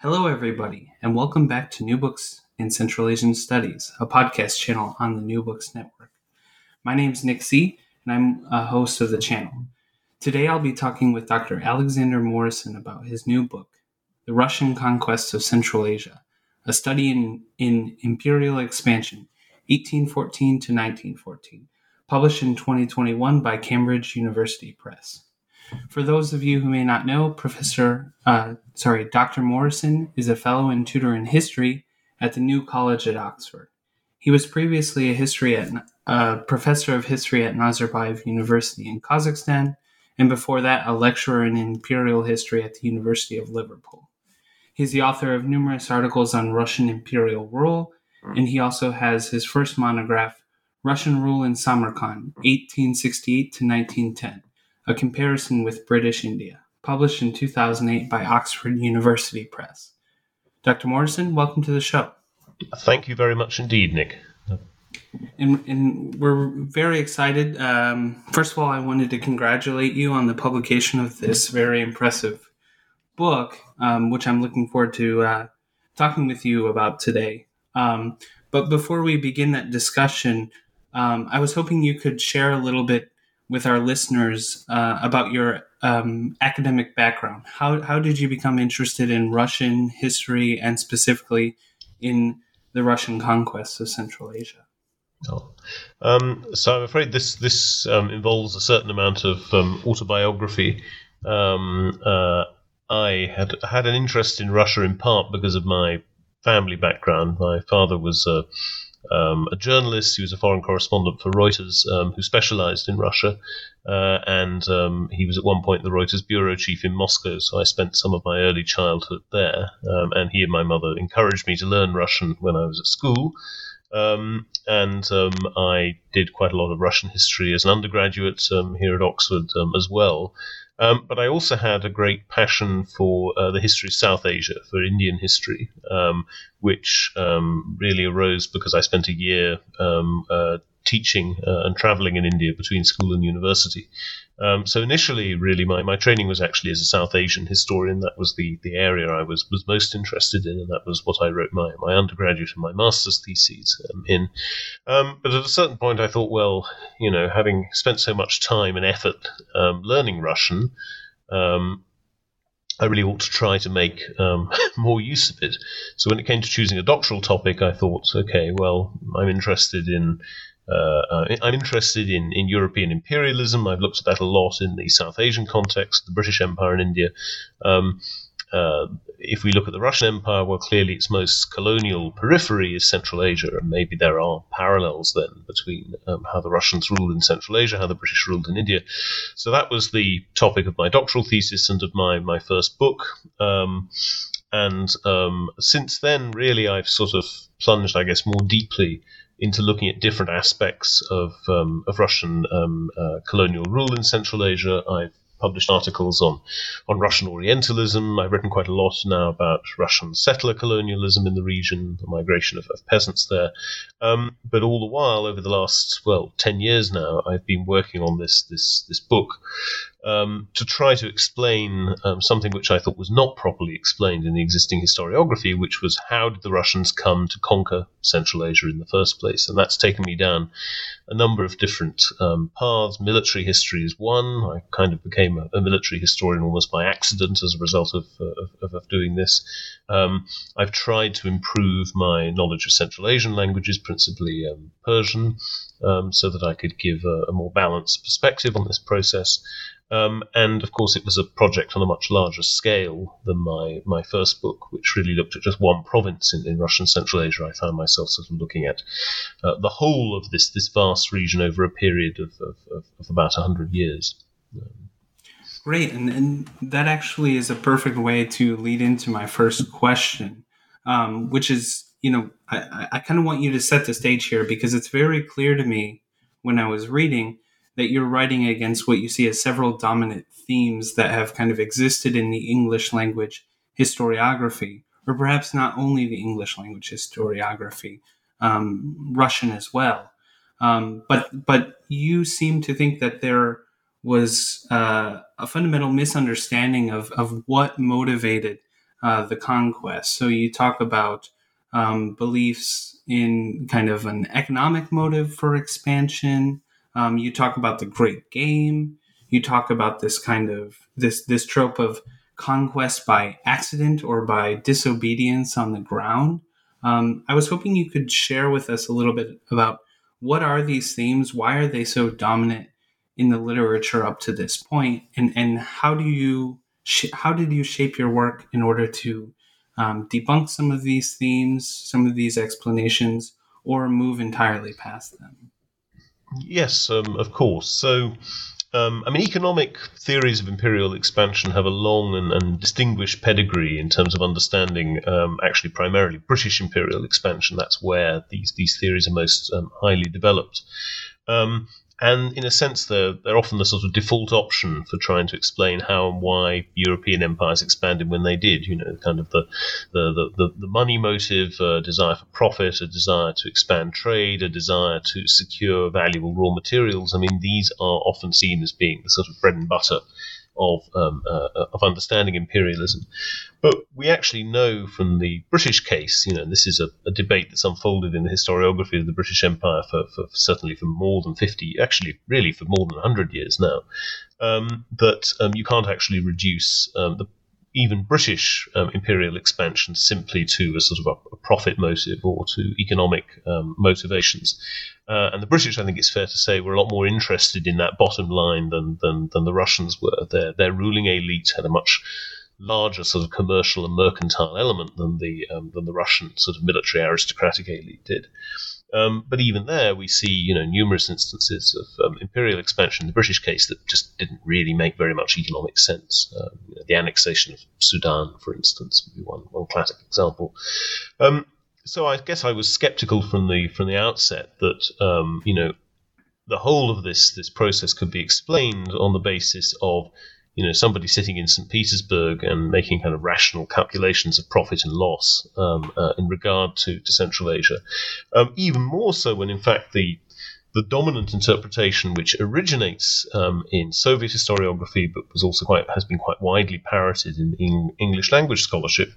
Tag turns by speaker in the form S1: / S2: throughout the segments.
S1: Hello, everybody, and welcome back to New Books in Central Asian Studies, a podcast channel on the New Books Network. My name is Nick C., and I'm a host of the channel. Today, I'll be talking with Dr. Alexander Morrison about his new book, The Russian Conquests of Central Asia, a study in, in imperial expansion, 1814 to 1914, published in 2021 by Cambridge University Press. For those of you who may not know, Professor, uh, sorry, Dr. Morrison is a fellow and tutor in history at the New College at Oxford. He was previously a history at uh, professor of history at Nazarbayev University in Kazakhstan, and before that, a lecturer in imperial history at the University of Liverpool. He's the author of numerous articles on Russian imperial rule, and he also has his first monograph, Russian Rule in Samarkand, 1868 to 1910 a Comparison with British India, published in 2008 by Oxford University Press. Dr. Morrison, welcome to the show.
S2: Thank you very much indeed, Nick.
S1: And, and we're very excited. Um, first of all, I wanted to congratulate you on the publication of this very impressive book, um, which I'm looking forward to uh, talking with you about today. Um, but before we begin that discussion, um, I was hoping you could share a little bit with our listeners uh, about your um, academic background. How, how did you become interested in Russian history and specifically in the Russian conquests of Central Asia?
S2: Oh. Um, so I'm afraid this this um, involves a certain amount of um, autobiography. Um, uh, I had had an interest in Russia in part because of my family background. My father was a um, a journalist. who was a foreign correspondent for Reuters um, who specialized in Russia. Uh, and um, he was at one point the Reuters bureau chief in Moscow. So I spent some of my early childhood there. Um, and he and my mother encouraged me to learn Russian when I was at school. Um, and um, I did quite a lot of Russian history as an undergraduate here at Oxford as well. Um, but I also had a great passion for uh, the history of South Asia, for Indian history, um, which um, really arose because I spent a year um, uh, teaching uh, and traveling in India between school and university. Um, so initially, really, my, my training was actually as a South Asian historian. That was the, the area I was, was most interested in, and that was what I wrote my, my undergraduate and my master's theses um, in. Um, but at a certain point, I thought, well, you know, having spent so much time and effort um, learning Russian, um, I really ought to try to make um, more use of it. So when it came to choosing a doctoral topic, I thought, okay, well, I'm interested in uh, I'm interested in, in European imperialism. I've looked at that a lot in the South Asian context, the British Empire in India. Um, uh, if we look at the Russian Empire, well, clearly its most colonial periphery is Central Asia, and maybe there are parallels then between um, how the Russians ruled in Central Asia, how the British ruled in India. So that was the topic of my doctoral thesis and of my, my first book. Um, and um, since then, really, I've sort of plunged, I guess, more deeply into looking at different aspects of, um, of Russian um, uh, colonial rule in Central Asia. I've published articles on, on Russian Orientalism. I've written quite a lot now about Russian settler colonialism in the region, the migration of, of peasants there. Um, but all the while, over the last well ten years now, I've been working on this this this book, um, to try to explain um, something which I thought was not properly explained in the existing historiography, which was how did the Russians come to conquer Central Asia in the first place? And that's taken me down a number of different um, paths. Military history is one. I kind of became a, a military historian almost by accident as a result of, uh, of, of doing this. Um, I've tried to improve my knowledge of Central Asian languages, principally um, Persian, um, so that I could give a, a more balanced perspective on this process. Um, and of course, it was a project on a much larger scale than my, my first book, which really looked at just one province in, in Russian Central Asia. I found myself sort of looking at uh, the whole of this, this vast region over a period of, of, of, of about 100 years.
S1: Great. And, and that actually is a perfect way to lead into my first question, um, which is you know, I, I kind of want you to set the stage here because it's very clear to me when I was reading that you're writing against what you see as several dominant themes that have kind of existed in the English language historiography, or perhaps not only the English language historiography, um, Russian as well. Um, but but you seem to think that there was uh, a fundamental misunderstanding of of what motivated uh, the conquest. So you talk about um, beliefs in kind of an economic motive for expansion, um, you talk about the great game. You talk about this kind of this this trope of conquest by accident or by disobedience on the ground. Um, I was hoping you could share with us a little bit about what are these themes, why are they so dominant in the literature up to this point, and and how do you sh- how did you shape your work in order to um, debunk some of these themes, some of these explanations, or move entirely past them?
S2: Yes, um, of course. So, um, I mean, economic theories of imperial expansion have a long and, and distinguished pedigree in terms of understanding, um, actually, primarily British imperial expansion. That's where these these theories are most um, highly developed. Um, and in a sense, they're, they're often the sort of default option for trying to explain how and why European empires expanded when they did. You know, kind of the the, the, the money motive, a desire for profit, a desire to expand trade, a desire to secure valuable raw materials. I mean, these are often seen as being the sort of bread and butter of um, uh, of understanding imperialism. But we actually know from the British case, you know, this is a, a, debate that's unfolded in the historiography of the British Empire for, for, certainly for more than 50, actually, really for more than 100 years now, um, that um, you can't actually reduce um, the even British um, imperial expansion simply to a sort of a, a profit motive or to economic um, motivations. Uh, and the British, I think it's fair to say, were a lot more interested in that bottom line than, than, than the Russians were. Their, their ruling elite had a much larger sort of commercial and mercantile element than the um, than the Russian sort of military aristocratic elite did. Um, but even there, we see you know numerous instances of um, imperial expansion the British case that just didn't really make very much economic sense. Um, you know, the annexation of Sudan, for instance, would be one one classic example. Um, so I guess I was skeptical from the from the outset that um, you know the whole of this this process could be explained on the basis of you know somebody sitting in St. Petersburg and making kind of rational calculations of profit and loss um, uh, in regard to, to Central Asia. Um, even more so when in fact the the dominant interpretation, which originates um, in Soviet historiography, but was also quite has been quite widely parroted in, in English language scholarship,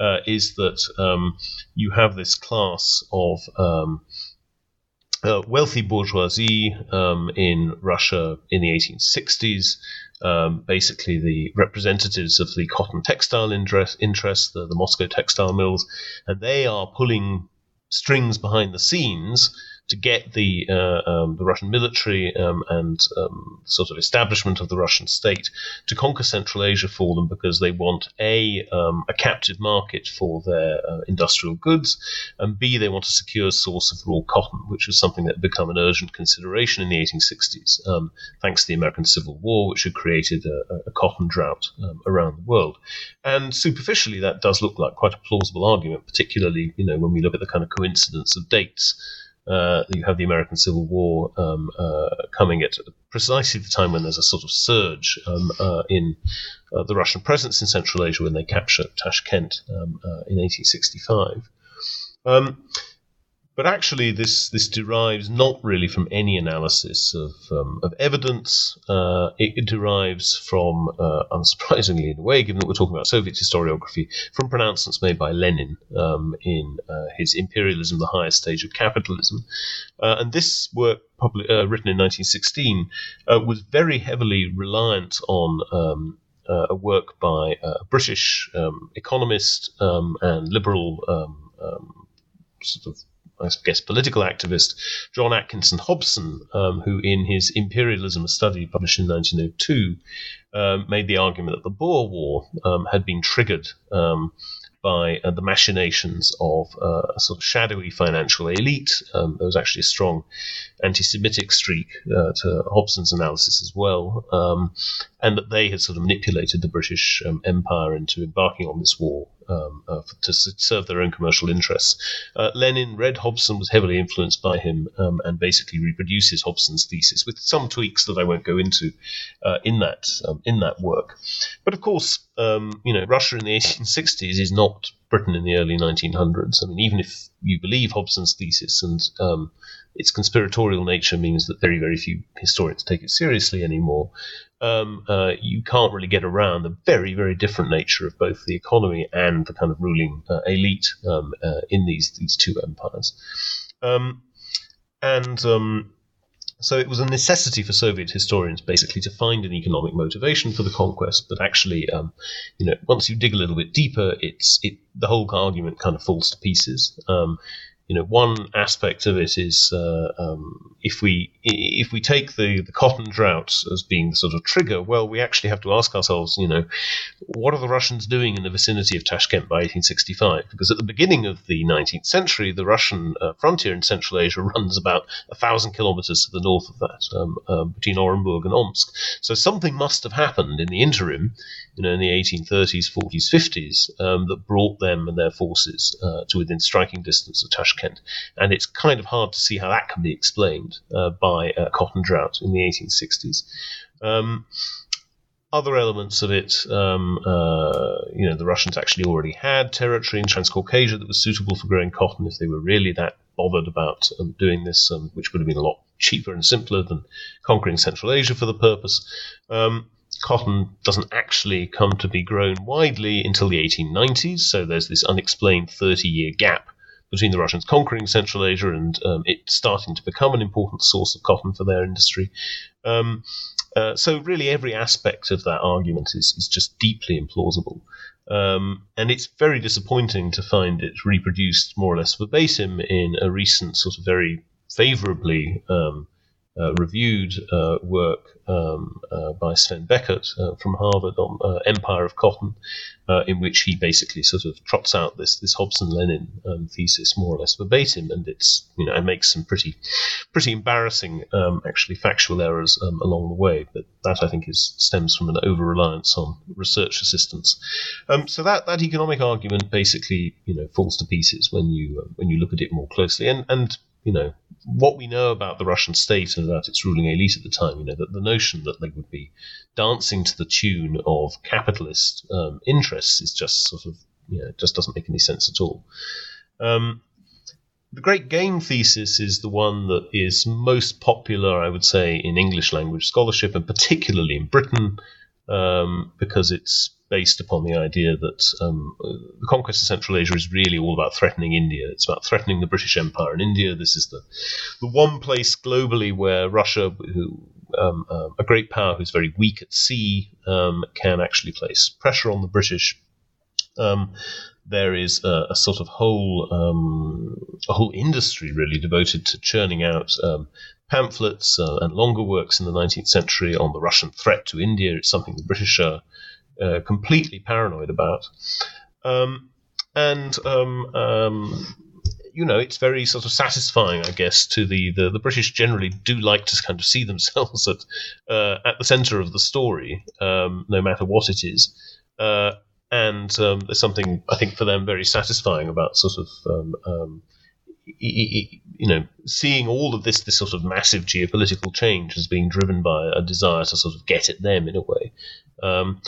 S2: uh, is that um, you have this class of um, uh, wealthy bourgeoisie um, in Russia in the 1860s um, basically the representatives of the cotton textile interest, interest the, the Moscow textile mills, and they are pulling strings behind the scenes to get the uh, um, the Russian military um, and um, sort of establishment of the Russian state to conquer Central Asia for them because they want a um, a captive market for their uh, industrial goods, and b they want a secure source of raw cotton, which was something that had become an urgent consideration in the 1860s, um, thanks to the American Civil War, which had created a, a cotton drought um, around the world. And superficially, that does look like quite a plausible argument, particularly you know when we look at the kind of coincidence of dates uh, you have the American Civil War um, uh, coming at precisely the time when there's a sort of surge um, uh, in uh, the Russian presence in Central Asia when they capture Tashkent um, uh, in 1865. But actually, this this derives not really from any analysis of um, of evidence. Uh, it, it, derives from, uh, unsurprisingly in a way, given that we're talking about Soviet historiography, from pronouncements made by Lenin um, in uh, his Imperialism: The Highest Stage of Capitalism, uh, and this work, public, uh, written in 1916, uh, was very heavily reliant on. Um, a work by a British um, economist um, and liberal um, sort of I guess, political activist, John Atkinson Hobson, um, who in his Imperialism, study published in 1902, um, made the argument that the Boer War um, had been triggered um, by uh, the machinations of uh, a sort of shadowy financial elite. Um, there was actually a strong anti Semitic streak uh, to Hobson's analysis as well, um, and that they had sort of manipulated the British um, Empire into embarking on this war um, uh, to serve their own commercial interests. Uh, Lenin read Hobson, was heavily influenced by him, um, and basically reproduces Hobson's thesis with some tweaks that I won't go into uh, in that um, in that work. But of course, um, you know, Russia in the 1860s is not Britain in the early 1900s. I mean, even if you believe Hobson's thesis and um, its conspiratorial nature means that very, very few historians take it seriously anymore um, uh, you can't really get around the very, very different nature of both the economy and the kind of ruling uh, elite um, uh, in these these two empires. Um, and um, so it was a necessity for Soviet historians basically to find an economic motivation for the conquest. But actually, um, you know, once you dig a little bit deeper, it's it the whole argument kind of falls to pieces. Um, you know, one aspect of it is uh, um, if we if we take the, the cotton drought as being the sort of trigger, well, we actually have to ask ourselves, you know, what are the Russians doing in the vicinity of Tashkent by 1865? Because at the beginning of the 19th century, the Russian uh, frontier in Central Asia runs about a thousand kilometers to the north of that, um, um, between Orenburg and Omsk. So something must have happened in the interim, you know, in the 1830s, 40s, 50s, um, that brought them and their forces uh, to within striking distance of Tashkent. And it's kind of hard to see how that can be explained uh, by a cotton drought in the 1860s. Um, other elements of it, um, uh, you know, the Russians actually already had territory in Transcaucasia that was suitable for growing cotton if they were really that bothered about um, doing this, um, which would have been a lot cheaper and simpler than conquering Central Asia for the purpose. Um, cotton doesn't actually come to be grown widely until the 1890s, so there's this unexplained 30 year gap between the Russians conquering Central Asia and um, it starting to become an important source of cotton for their industry. Um, uh, so really, every aspect of that argument is, is just deeply implausible. Um, and it's very disappointing to find it reproduced more or less verbatim in a recent sort of very favorably um, uh, reviewed uh, work um, uh, by Sven Beckert uh, from Harvard on uh, Empire of Cotton, uh, in which he basically sort of trots out this this Hobson-Lenin um, thesis more or less verbatim, and it's you know it makes some pretty pretty embarrassing um, actually factual errors um, along the way, but that I think is stems from an over reliance on research assistance. Um, so that that economic argument basically you know falls to pieces when you when you look at it more closely, and and you know, what we know about the Russian state and about its ruling elite at the time, you know, that the notion that they would be dancing to the tune of capitalist um, interests is just sort of, you know, just doesn't make any sense at all. Um, the Great Game thesis is the one that is most popular, I would say, in English language scholarship, and particularly in Britain, um, because it's based upon the idea that um, the conquest of Central Asia is really all about threatening India. It's about threatening the British Empire in India. This is the the one place globally where Russia, who um, um, a great power who's very weak at sea, um, can actually place pressure on the British. Um, there is a, a, sort of whole a whole industry really devoted to churning out pamphlets uh, and longer works in the 19th century on the Russian threat to India. It's something the British are uh, completely paranoid about. Um, and um, um, you know, it's very sort of satisfying, I guess, to the, the, the British generally do like to kind of see themselves at uh, at the centre of the story, um, no matter what it is. Uh, and um, there's something I think for them very satisfying about sort of um, you know seeing all of this this sort of massive geopolitical change as being driven by a desire to sort of get at them in a way. Um,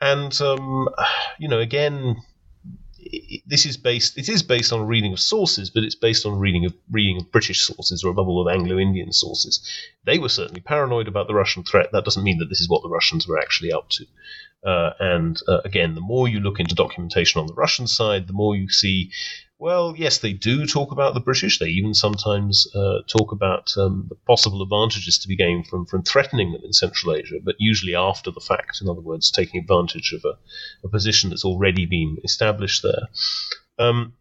S2: and um, you know, again, this is based. It is based on a reading of sources, but it's based on reading of reading of British sources or above all of Anglo-Indian sources. They were certainly paranoid about the Russian threat. That doesn't mean that this is what the Russians were actually up to. Uh, and uh, again, the more you look into documentation on the Russian side, the more you see well, yes, they do talk about the British. They even sometimes uh, talk about um, the possible advantages to be gained from, from threatening them in Central Asia, but usually after the fact. In other words, taking advantage of a, a position that's already been established there. Um,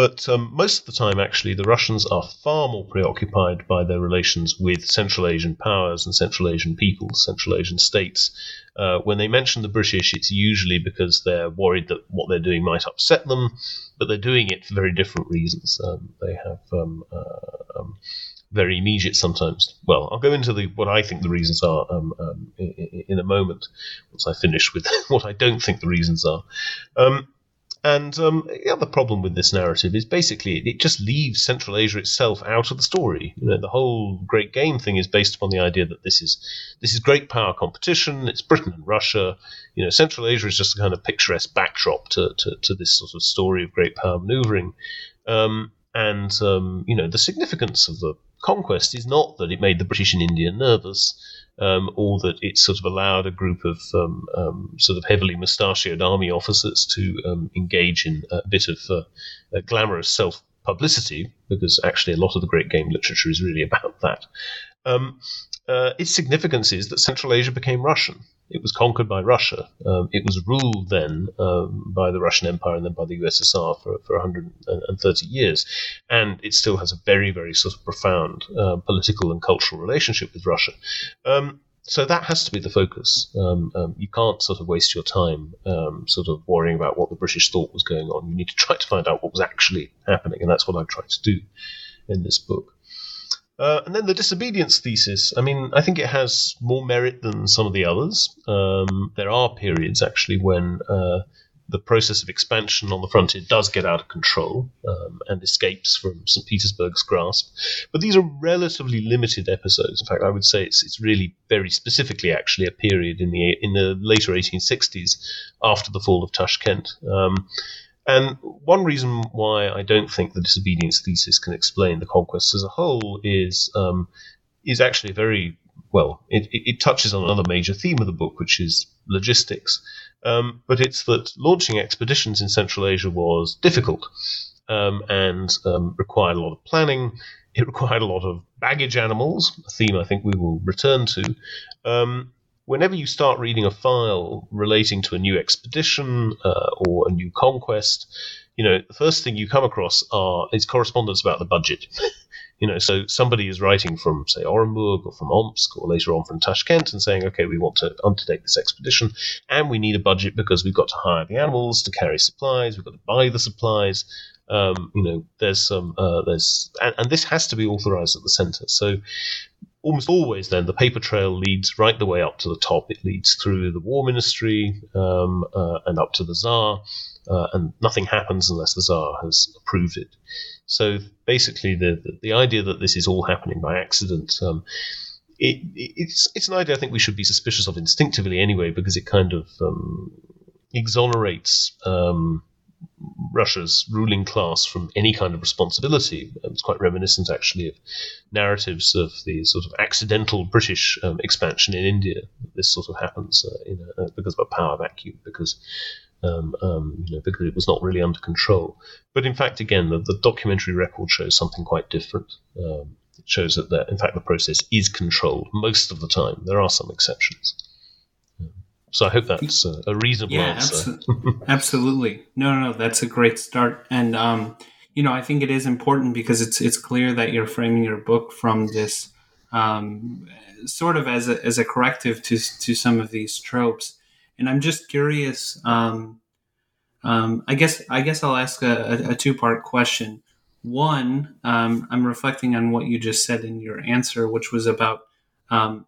S2: but um, most of the time, actually, the Russians are far more preoccupied by their relations with Central Asian powers and Central Asian peoples, Central Asian states. Uh, when they mention the British, it's usually because they're worried that what they're doing might upset them, but they're doing it for very different reasons. Um, they have um, uh, um, very immediate sometimes. Well, I'll go into the what I think the reasons are um, um, in, in, a moment once I finish with what I don't think the reasons are. Um, and um, the other problem with this narrative is basically it just leaves Central Asia itself out of the story. You know, the whole Great Game thing is based upon the idea that this is this is great power competition. It's Britain and Russia. You know, Central Asia is just a kind of picturesque backdrop to, to, to this sort of story of great power maneuvering. Um, and um, you know, the significance of the conquest is not that it made the British in India nervous um, or that it sort of allowed a group of um, um, sort of heavily mustachioed army officers to um, engage in a bit of uh, glamorous self publicity, because actually a lot of the great game literature is really about that. Um, uh, its significance is that Central Asia became Russian. It was conquered by Russia. Um, it was ruled then um, by the Russian Empire and then by the USSR for, for 130 years. And it still has a very, very sort of profound uh, political and cultural relationship with Russia. Um, so that has to be the focus. Um, um, you can't sort of waste your time um, sort of worrying about what the British thought was going on. You need to try to find out what was actually happening, and that's what I've tried to do in this book. Uh, and then the disobedience thesis. I mean, I think it has more merit than some of the others. Um, there are periods actually when uh, the process of expansion on the frontier does get out of control um, and escapes from St. Petersburg's grasp. But these are relatively limited episodes. In fact, I would say it's it's really very specifically actually a period in the in the later 1860s after the fall of Tashkent. Um, and one reason why I don't think the disobedience thesis can explain the conquest as a whole is um, is actually very well. It, it, touches on another major theme of the book, which is logistics. Um, but it's that launching expeditions in Central Asia was difficult um, and um, required a lot of planning. It required a lot of baggage animals, a theme I think we will return to. Whenever you start reading a file relating to a new expedition uh, or a new conquest, you know, the first thing you come across are is correspondence about the budget. you know, so somebody is writing from, say, Orenburg or from Omsk or later on from Tashkent and saying, okay, we want to undertake this expedition and we need a budget because we've got to hire the animals to carry supplies, we've got to buy the supplies. Um, you know, there's some, uh, there's, and, and, this has to be authorized at the center. So almost always then the paper trail leads right the way up to the top. It leads through the war ministry um, uh, and up to the Tsar, uh, and nothing happens unless the Tsar has approved it. So basically, the, the, the idea that this is all happening by accident. Um, it, it's it's an idea I think we should be suspicious of instinctively anyway, because it kind of um, exonerates um, Russia's ruling class from any kind of responsibility. It's quite reminiscent, actually, of narratives of the sort of accidental British um, expansion in India. This sort of happens uh, in a, uh, because of a power vacuum, because um, um, you know, because it was not really under control. But in fact, again, the, the documentary record shows something quite different. Um, it shows that, the, in fact, the process is controlled most of the time. There are some exceptions. So I hope that's a, a reasonable yeah, answer.
S1: Abso- absolutely. No, no, no. That's a great start. And, um, you know, I think it is important because it's it's clear that you're framing your book from this um, sort of as a, as a corrective to, to some of these tropes. And I'm just curious. Um, um, I guess I guess I'll ask a, a two part question. One, um, I'm reflecting on what you just said in your answer, which was about um,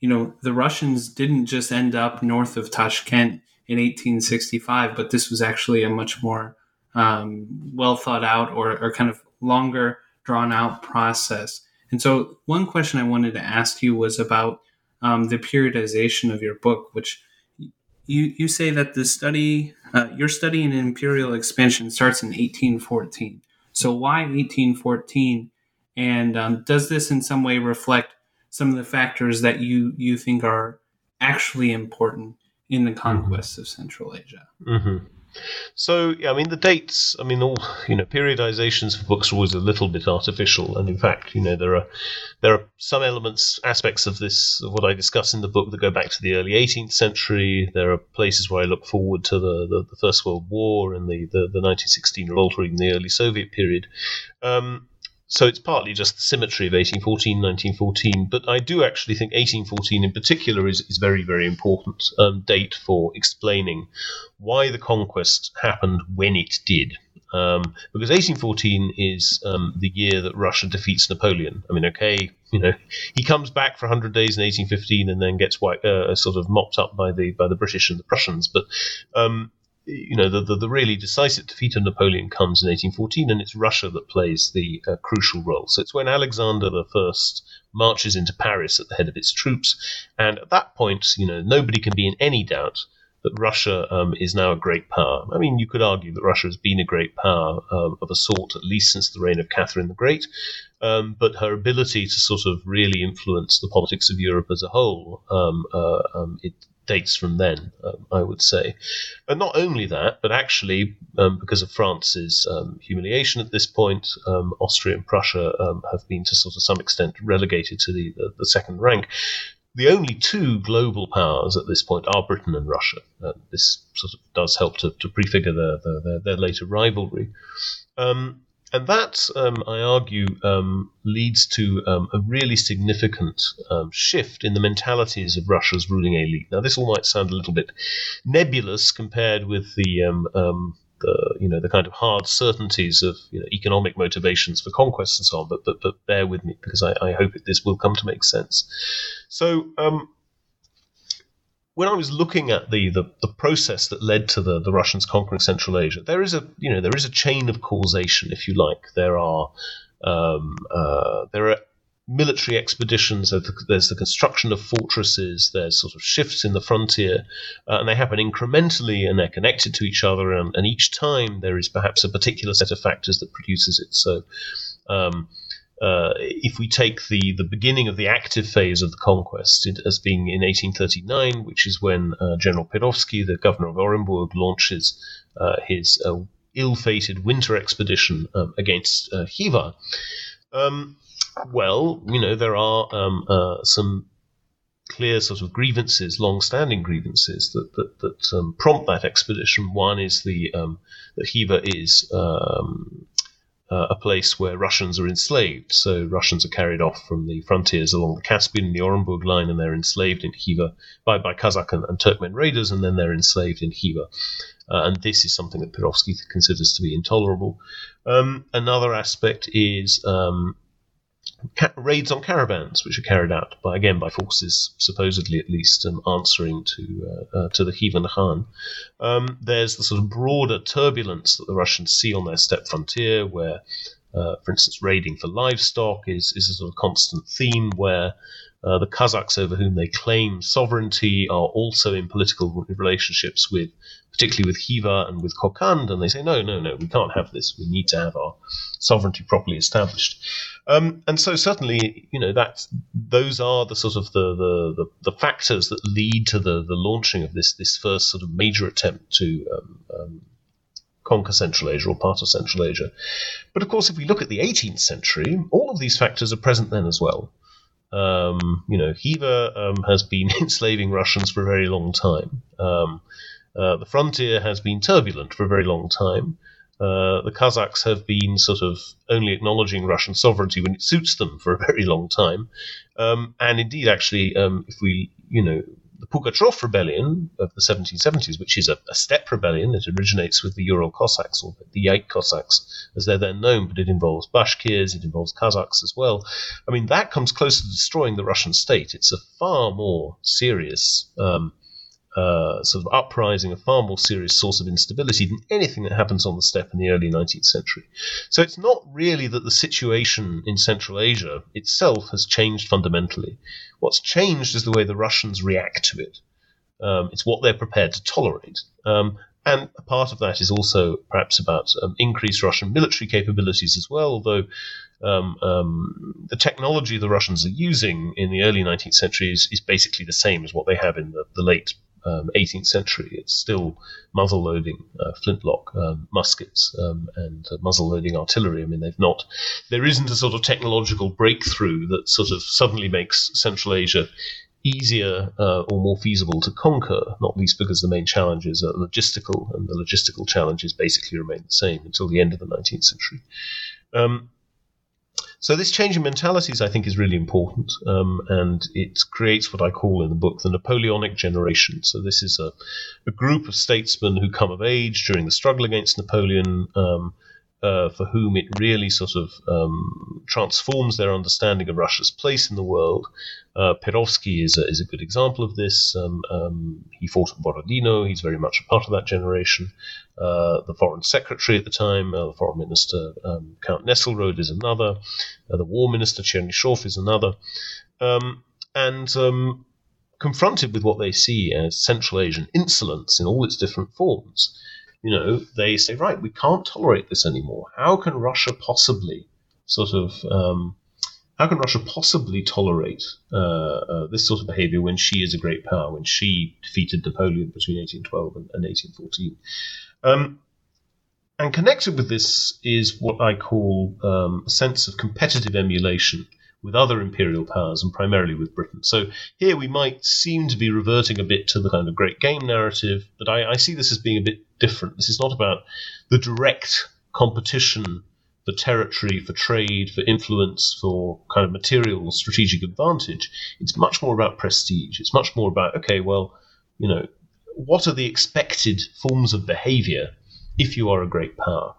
S1: you know, the Russians didn't just end up north of Tashkent in 1865, but this was actually a much more um, well thought out or, or kind of longer drawn out process. And so, one question I wanted to ask you was about um, the periodization of your book, which you you say that the study, uh, your study in imperial expansion starts in 1814. So why 1814? And um, does this in some way reflect some of the factors that you you think are actually important in the mm-hmm. of Central Asia?
S2: Mm-hmm. So, yeah, I mean, the dates, I mean, all, you know, periodizations for books are always a little bit artificial. And in fact, you know, there are, there are some elements, aspects of this, of what I discuss in the book that go back to the early 18th century. There are places where I look forward to the, the, the First World War and the, the, the 1916 revolt or even the early Soviet period. Um, so it's partly just the symmetry of 1814, 1914, but I do actually think 1814 in particular is, is very, very important um, date for explaining why the conquest happened when it did. Um, because 1814 is um, the year that Russia defeats Napoleon. I mean, okay, you know, he comes back for 100 days in 1815 and then gets uh, sort of mopped up by the by the British and the Prussians. But um, you know, the, the, the, really decisive defeat of Napoleon comes in 1814, and it's Russia that plays the uh, crucial role. So it's when Alexander I marches into Paris at the head of its troops, and at that point, you know, nobody can be in any doubt that Russia um, is now a great power. I mean, you could argue that Russia has been a great power um, of a sort at least since the reign of Catherine the Great, um, but her ability to sort of really influence the politics of Europe as a whole, um, uh, um, it dates from then, um, I would say. And not only that, but actually, um, because of France's um, humiliation at this point, um, Austria and Prussia um, have been to sort of some extent relegated to the, the, the, second rank. The only two global powers at this point are Britain and Russia. Uh, this sort of does help to, to prefigure their, their, their, later rivalry. Um, and that, um, I argue, um, leads to um, a really significant um, shift in the mentalities of Russia's ruling elite. Now, this all might sound a little bit nebulous compared with the, um, um, the you know, the kind of hard certainties of you know, economic motivations for conquest and so on. But but, but bear with me because I, I hope this will come to make sense. So when I was looking at the, the, the, process that led to the, the Russians conquering Central Asia, there is a you know there is a chain of causation, if you like. There are um, uh, there are military expeditions. There's the construction of fortresses. There's sort of shifts in the frontier, uh, and they happen incrementally, and they're connected to each other. And, and, each time there is perhaps a particular set of factors that produces it. So. Um, uh, if we take the, the beginning of the active phase of the conquest as being in 1839, which is when uh, General Perovsky, the governor of Orenburg, launches uh, his uh, ill-fated winter expedition um, against uh, Khiva. Um, well, you know there are um, uh, some clear sort of grievances, long-standing grievances that that, that um, prompt that expedition. One is the um, that Khiva is um, uh, a place where Russians are enslaved. So Russians are carried off from the frontiers along the Caspian and the Orenburg line, and they're enslaved in Khiva by, by Kazakh and, and Turkmen raiders, and then they're enslaved in Khiva. Uh, and this is something that Perovsky considers to be intolerable. Um, another aspect is um, ca- raids on caravans, which are carried out by again by forces supposedly at least um, answering to uh, uh, to the Khivan Khan. Um, there's the sort of broader turbulence that the Russians see on their steppe frontier, where, uh, for instance, raiding for livestock is is a sort of constant theme where. Uh, the Kazakhs, over whom they claim sovereignty, are also in political relationships with, particularly with Khiva and with Kokand, and they say, no, no, no, we can't have this. We need to have our sovereignty properly established. Um, and so certainly, you know, that those are the sort of the, the, the, the, factors that lead to the, the launching of this this first sort of major attempt to um, um, conquer Central Asia or part of Central Asia. But of course, if we look at the 18th century, all of these factors are present then as well. Um, you know, Khiva um, has been enslaving Russians for a very long time. Um, uh, the frontier has been turbulent for a very long time. Uh, the Kazakhs have been sort of only acknowledging Russian sovereignty when it suits them for a very long time. Um, and indeed, actually, um, if we, you know, the Pugachev rebellion of the 1770s, which is a, a steppe rebellion that originates with the Ural Cossacks or the Yaik Cossacks, as they're then known, but it involves Bashkirs, it involves Kazakhs as well. I mean, that comes close to destroying the Russian state. It's a far more serious um, uh, sort of uprising, a far more serious source of instability than anything that happens on the steppe in the early 19th century. So it's not really that the situation in Central Asia itself has changed fundamentally. What's changed is the way the Russians react to it. Um, it's what they're prepared to tolerate. Um, and a part of that is also perhaps about um, increased Russian military capabilities as well, although um, um, the technology the Russians are using in the early 19th century is, is basically the same as what they have in the, the late um, 18th century. It's still muzzle loading uh, flintlock um, muskets um, and uh, muzzle loading artillery. I mean, they've not. There isn't a sort of technological breakthrough that sort of suddenly makes Central Asia easier uh, or more feasible to conquer, not least because the main challenges are logistical, and the logistical challenges basically remain the same until the end of the 19th century. Um, so this change in mentalities, I think, is really important, um, and it creates what I call in the book the Napoleonic generation. So this is a, a group of statesmen who come of age during the struggle against Napoleon. Um, uh, for whom it really sort of um, transforms their understanding of Russia's place in the world. Uh, Perovsky is a, is a good example of this. Um, um, he fought at Borodino. He's very much a part of that generation. Uh, the foreign secretary at the time, uh, the foreign minister um, Count Nesselrode is another. Uh, the war minister Chernyshov is another. Um, and um, confronted with what they see as Central Asian insolence in all its different forms, you know, they say, right, we can't tolerate this anymore. How can Russia possibly sort of, um, how can Russia possibly tolerate uh, uh, this sort of behavior when she is a great power, when she defeated Napoleon between 1812 and, and 1814? Um, and connected with this is what I call um, a sense of competitive emulation with other imperial powers and primarily with Britain. So here we might seem to be reverting a bit to the kind of great game narrative, but I, I see this as being a bit different. This is not about the direct competition for territory, for trade, for influence, for kind of material strategic advantage. It's much more about prestige. It's much more about, okay, well, you know, what are the expected forms of behavior if you are a great power?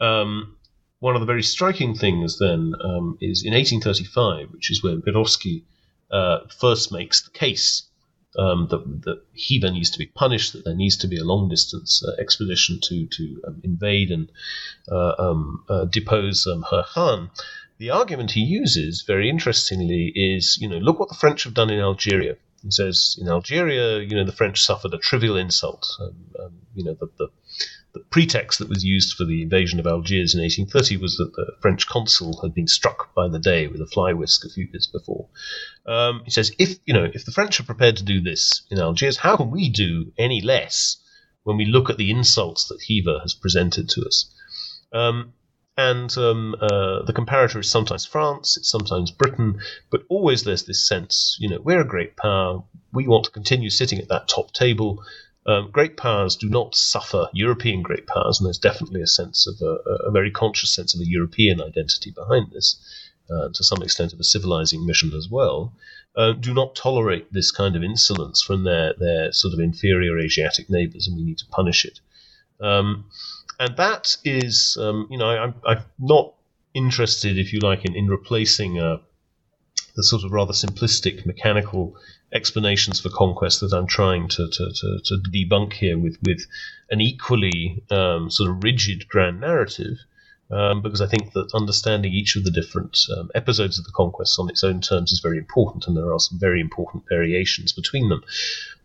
S2: Um, one of the very striking things then um, is in 1835, which is when Perovsky uh, first makes the case um, that, that Khiva needs to be punished, that there needs to be a long distance uh, expedition to, to um, invade and uh, um, uh, depose um, her Khan. The argument he uses, very interestingly, is you know, look what the French have done in Algeria. He says in Algeria, you know, the French suffered a trivial insult. Um, you know, the, the the pretext that was used for the invasion of Algiers in 1830 was that the French consul had been struck by the Dey with a fly whisk a few years before. Um, he says, if you know, if the French are prepared to do this in Algiers, how can we do any less when we look at the insults that Khiva has presented to us? Um, and um, uh, the comparator is sometimes France, it's sometimes Britain, but always there's this sense, you know, we're a great power, we want to continue sitting at that top table, um, great powers do not suffer European great powers, and there's definitely a sense of a, a very conscious sense of a European identity behind this, uh, to some extent of a civilizing mission as well. Uh, do not tolerate this kind of insolence from their, their sort of inferior Asiatic neighbors, and we need to punish it. Um, and that is, um, you know, I, am I'm not interested, if you like, in, in replacing uh, the sort of rather simplistic mechanical explanations for conquest that I'm trying to, to, to, to debunk here with, with an equally um, sort of rigid grand narrative. Um, because I think that understanding each of the different um, episodes of the conquest on its own terms is very important, and there are some very important variations between them.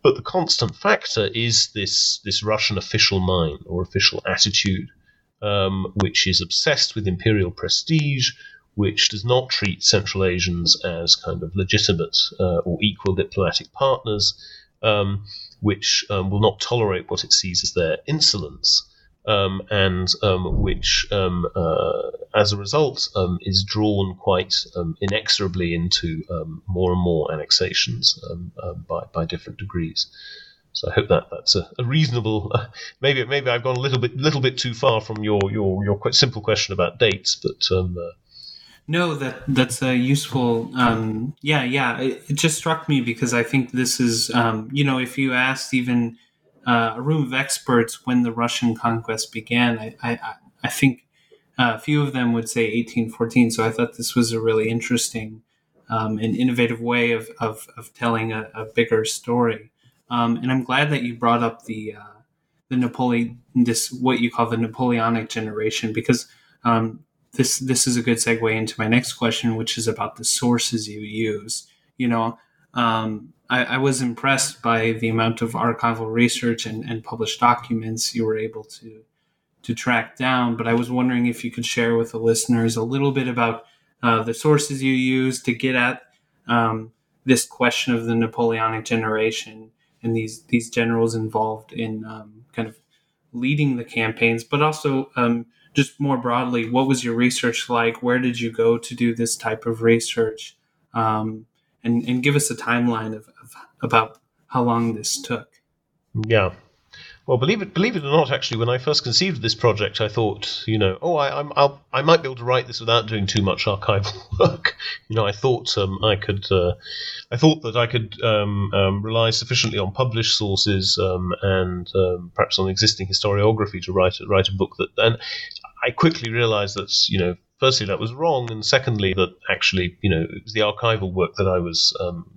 S2: But the constant factor is this this Russian official mind or official attitude, um, which is obsessed with imperial prestige, which does not treat Central Asians as kind of legitimate uh, or equal diplomatic partners, um, which um, will not tolerate what it sees as their insolence, um, and um, which, um, uh, as a result, is drawn quite inexorably into more and more annexations by, by different degrees. So I hope that that's a, a reasonable. Uh, maybe maybe I've gone a little bit little bit too far from your your your quite simple question about dates, but um, uh,
S1: no, that that's a useful. Um, yeah, yeah. It, it, just struck me because I think this is, um, you know, if you asked even uh, a room of experts when the Russian conquest began, I I, I think uh, a few of them would say 1814. So I thought this was a really interesting um, and innovative way of of, of telling a, a bigger story. Um, and I'm glad that you brought up the uh, the Napoleon, this what you call the Napoleonic generation, because um, this this is a good segue into my next question, which is about the sources you use. You know, um, I, I, was impressed by the amount of archival research and, and published documents you were able to to track down. But I was wondering if you could share with the listeners a little bit about uh, the sources you use to get at um, this question of the Napoleonic generation and these these generals involved in um, kind of leading the campaigns, but also um, just more broadly, what was your research like? Where did you go to do this type of research? Um, and, and give us a timeline of, of about how long this took.
S2: Yeah. Well, believe it, believe it or not, actually, when I first conceived this project, I thought, you know, oh, I, I'm, I'll, I might be able to write this without doing too much archival work. you know, I thought um, I could, uh, I thought that I could um, um, rely sufficiently on published sources um, and um, perhaps on existing historiography to write write a book that. And I quickly realised that, you know, firstly that was wrong, and secondly that actually, you know, it was the archival work that I was um,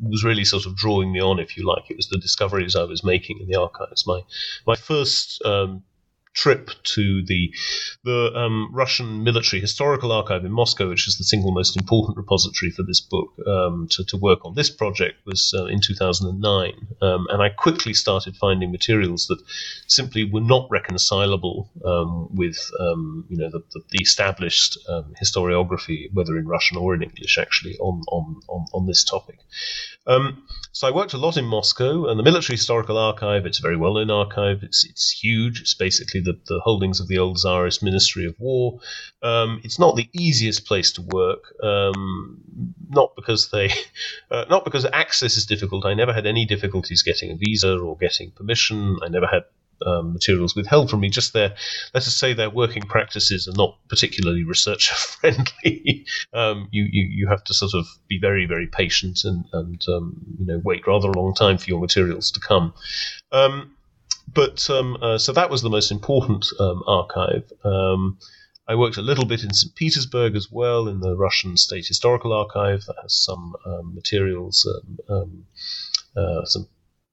S2: was really sort of drawing me on, if you like. It was the discoveries I was making in the archives. My my first um, trip to the the um, Russian Military Historical Archive in Moscow, which is the single most important repository for this book, um, to, to work on this project was uh, in 2009. Um, and I quickly started finding materials that simply were not reconcilable um, with um, you know the, the, the established um, historiography, whether in Russian or in English, actually on on on, on this topic. So I worked a lot in Moscow, and the Military Historical Archive. It's a very well-known archive. It's it's huge. It's basically the, the holdings of the old Tsarist Ministry of War. Um, it's not the easiest place to work, um, not because they, uh, not because access is difficult. I never had any difficulties getting a visa or getting permission. I never had um, materials withheld from me. Just their, let us say, their working practices are not particularly researcher friendly. um, you, you you have to sort of be very very patient and and um, you know wait rather a long time for your materials to come. Um, but um, uh, so that was the most important um, archive. I worked a little bit in St. Petersburg as well in the Russian State Historical Archive that has some materials, uh, some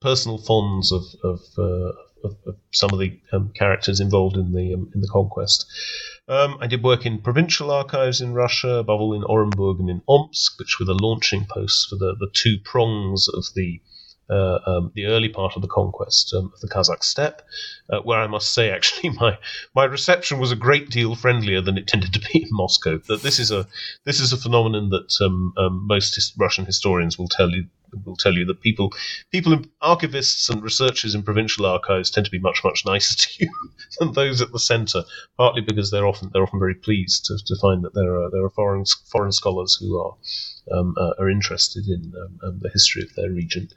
S2: personal fonds of, of uh, of, of some of the um, characters involved in the um, in the conquest. Um, I did work in provincial archives in Russia, above all in Orenburg and in Omsk, which were the launching posts for the, the two prongs of the uh, um, the early part of the conquest um, of the Kazakh steppe, uh, where I must say, actually, my my reception was a great deal friendlier than it tended to be in Moscow. That this is a this is a phenomenon that um, um most his- Russian historians will tell you will tell you that people people archivists and researchers in provincial archives tend to be much much nicer to you than those at the centre. Partly because they're often they're often very pleased to, to find that there are there are foreign foreign scholars who are um, uh, are interested in um, um the history of their region.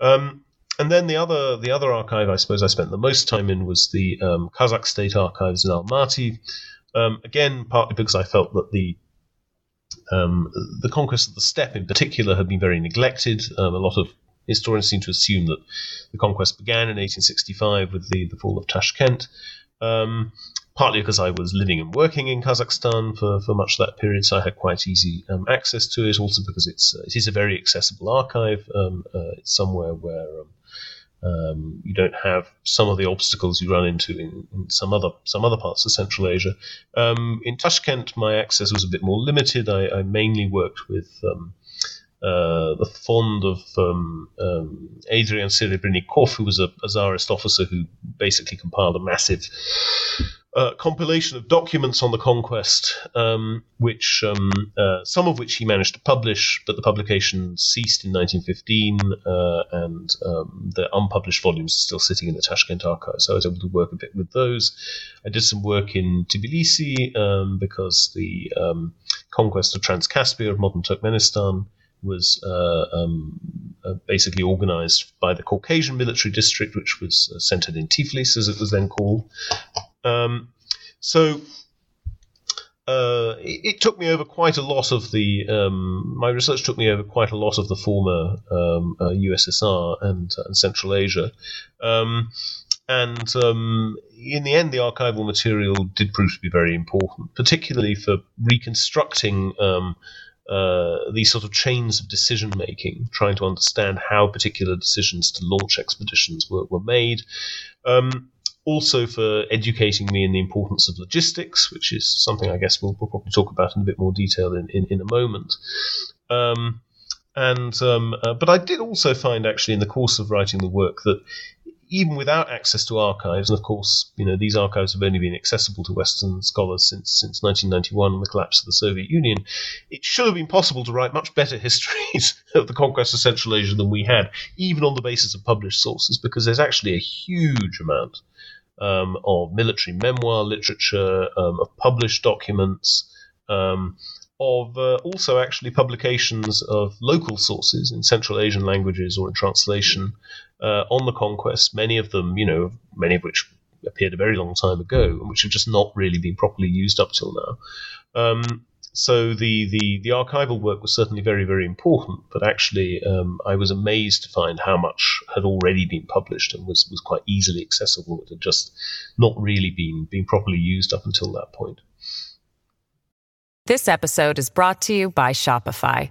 S2: Um, and then the other the other archive I suppose I spent the most time in was the um, Kazakh State Archives in Almaty. again, partly because I felt that the um, the conquest of the steppe, in particular, had been very neglected. Um, a lot of historians seem to assume that the conquest began in 1865 with the, the fall of Tashkent, um, partly because I was living and working in Kazakhstan for, for much of that period, so I had quite easy um, access to it. Also because it's uh, it is a very accessible archive. Um, uh, it's somewhere where um, you don't have some of the obstacles you run into in, in some other some other parts of Central Asia. Um, in Tashkent, my access was a bit more limited. I, I mainly worked with um, uh, the fond of um, um, Adrian Serebrennikov, who was a, a Tsarist officer who basically compiled a massive uh, compilation of documents on the conquest, um, which um, uh, some of which he managed to publish, but the publication ceased in 1915, uh, and um, the unpublished volumes are still sitting in the Tashkent archive. So I was able to work a bit with those. I did some work in Tbilisi um, because the um, conquest of Transcaspia of modern Turkmenistan was uh, um, uh, basically organized by the Caucasian military district, which was uh, centered in Tiflis, as it was then called. Um, so uh, it, it, took me over quite a lot of the. Um, my research took me over quite a lot of the former um, uh, USSR and, and, Central Asia. Um, and um, in the end, the archival material did prove to be very important, particularly for reconstructing um, uh, these sort of chains of decision making, trying to understand how particular decisions to launch expeditions were, were made. Um, also for educating me in the importance of logistics, which is something I guess we'll, we'll probably talk about in a bit more detail in, in, in a moment. Um, And um, uh, but I did also find actually in the course of writing the work that even without access to archives, and of course, you know, these archives have only been accessible to Western scholars since since 1991 and the collapse of the Soviet Union, it should have been possible to write much better histories of the conquest of Central Asia than we had, even on the basis of published sources, because there's actually a huge amount um, of military memoir literature, um, of published documents. Um, of uh, also actually publications of local sources in Central Asian languages or in translation uh, on the conquest. Many of them, you know, many of which appeared a very long time ago and which have just not really been properly used up till now. Um, so the, the, the archival work was certainly very, very important, but actually um, I was amazed to find how much had already been published and was, was quite easily accessible. It had just not really been, been properly used up until that point.
S3: This episode is brought to you by Shopify.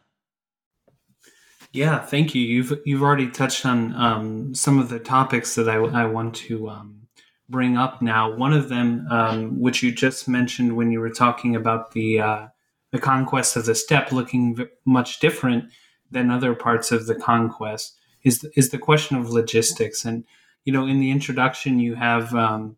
S1: Yeah, thank you. You've you've already touched on um, some of the topics that I, I want to um, bring up now. One of them, um, which you just mentioned when you were talking about the uh, the conquest of the steppe, looking v- much different than other parts of the conquest, is is the question of logistics. And you know, in the introduction, you have um,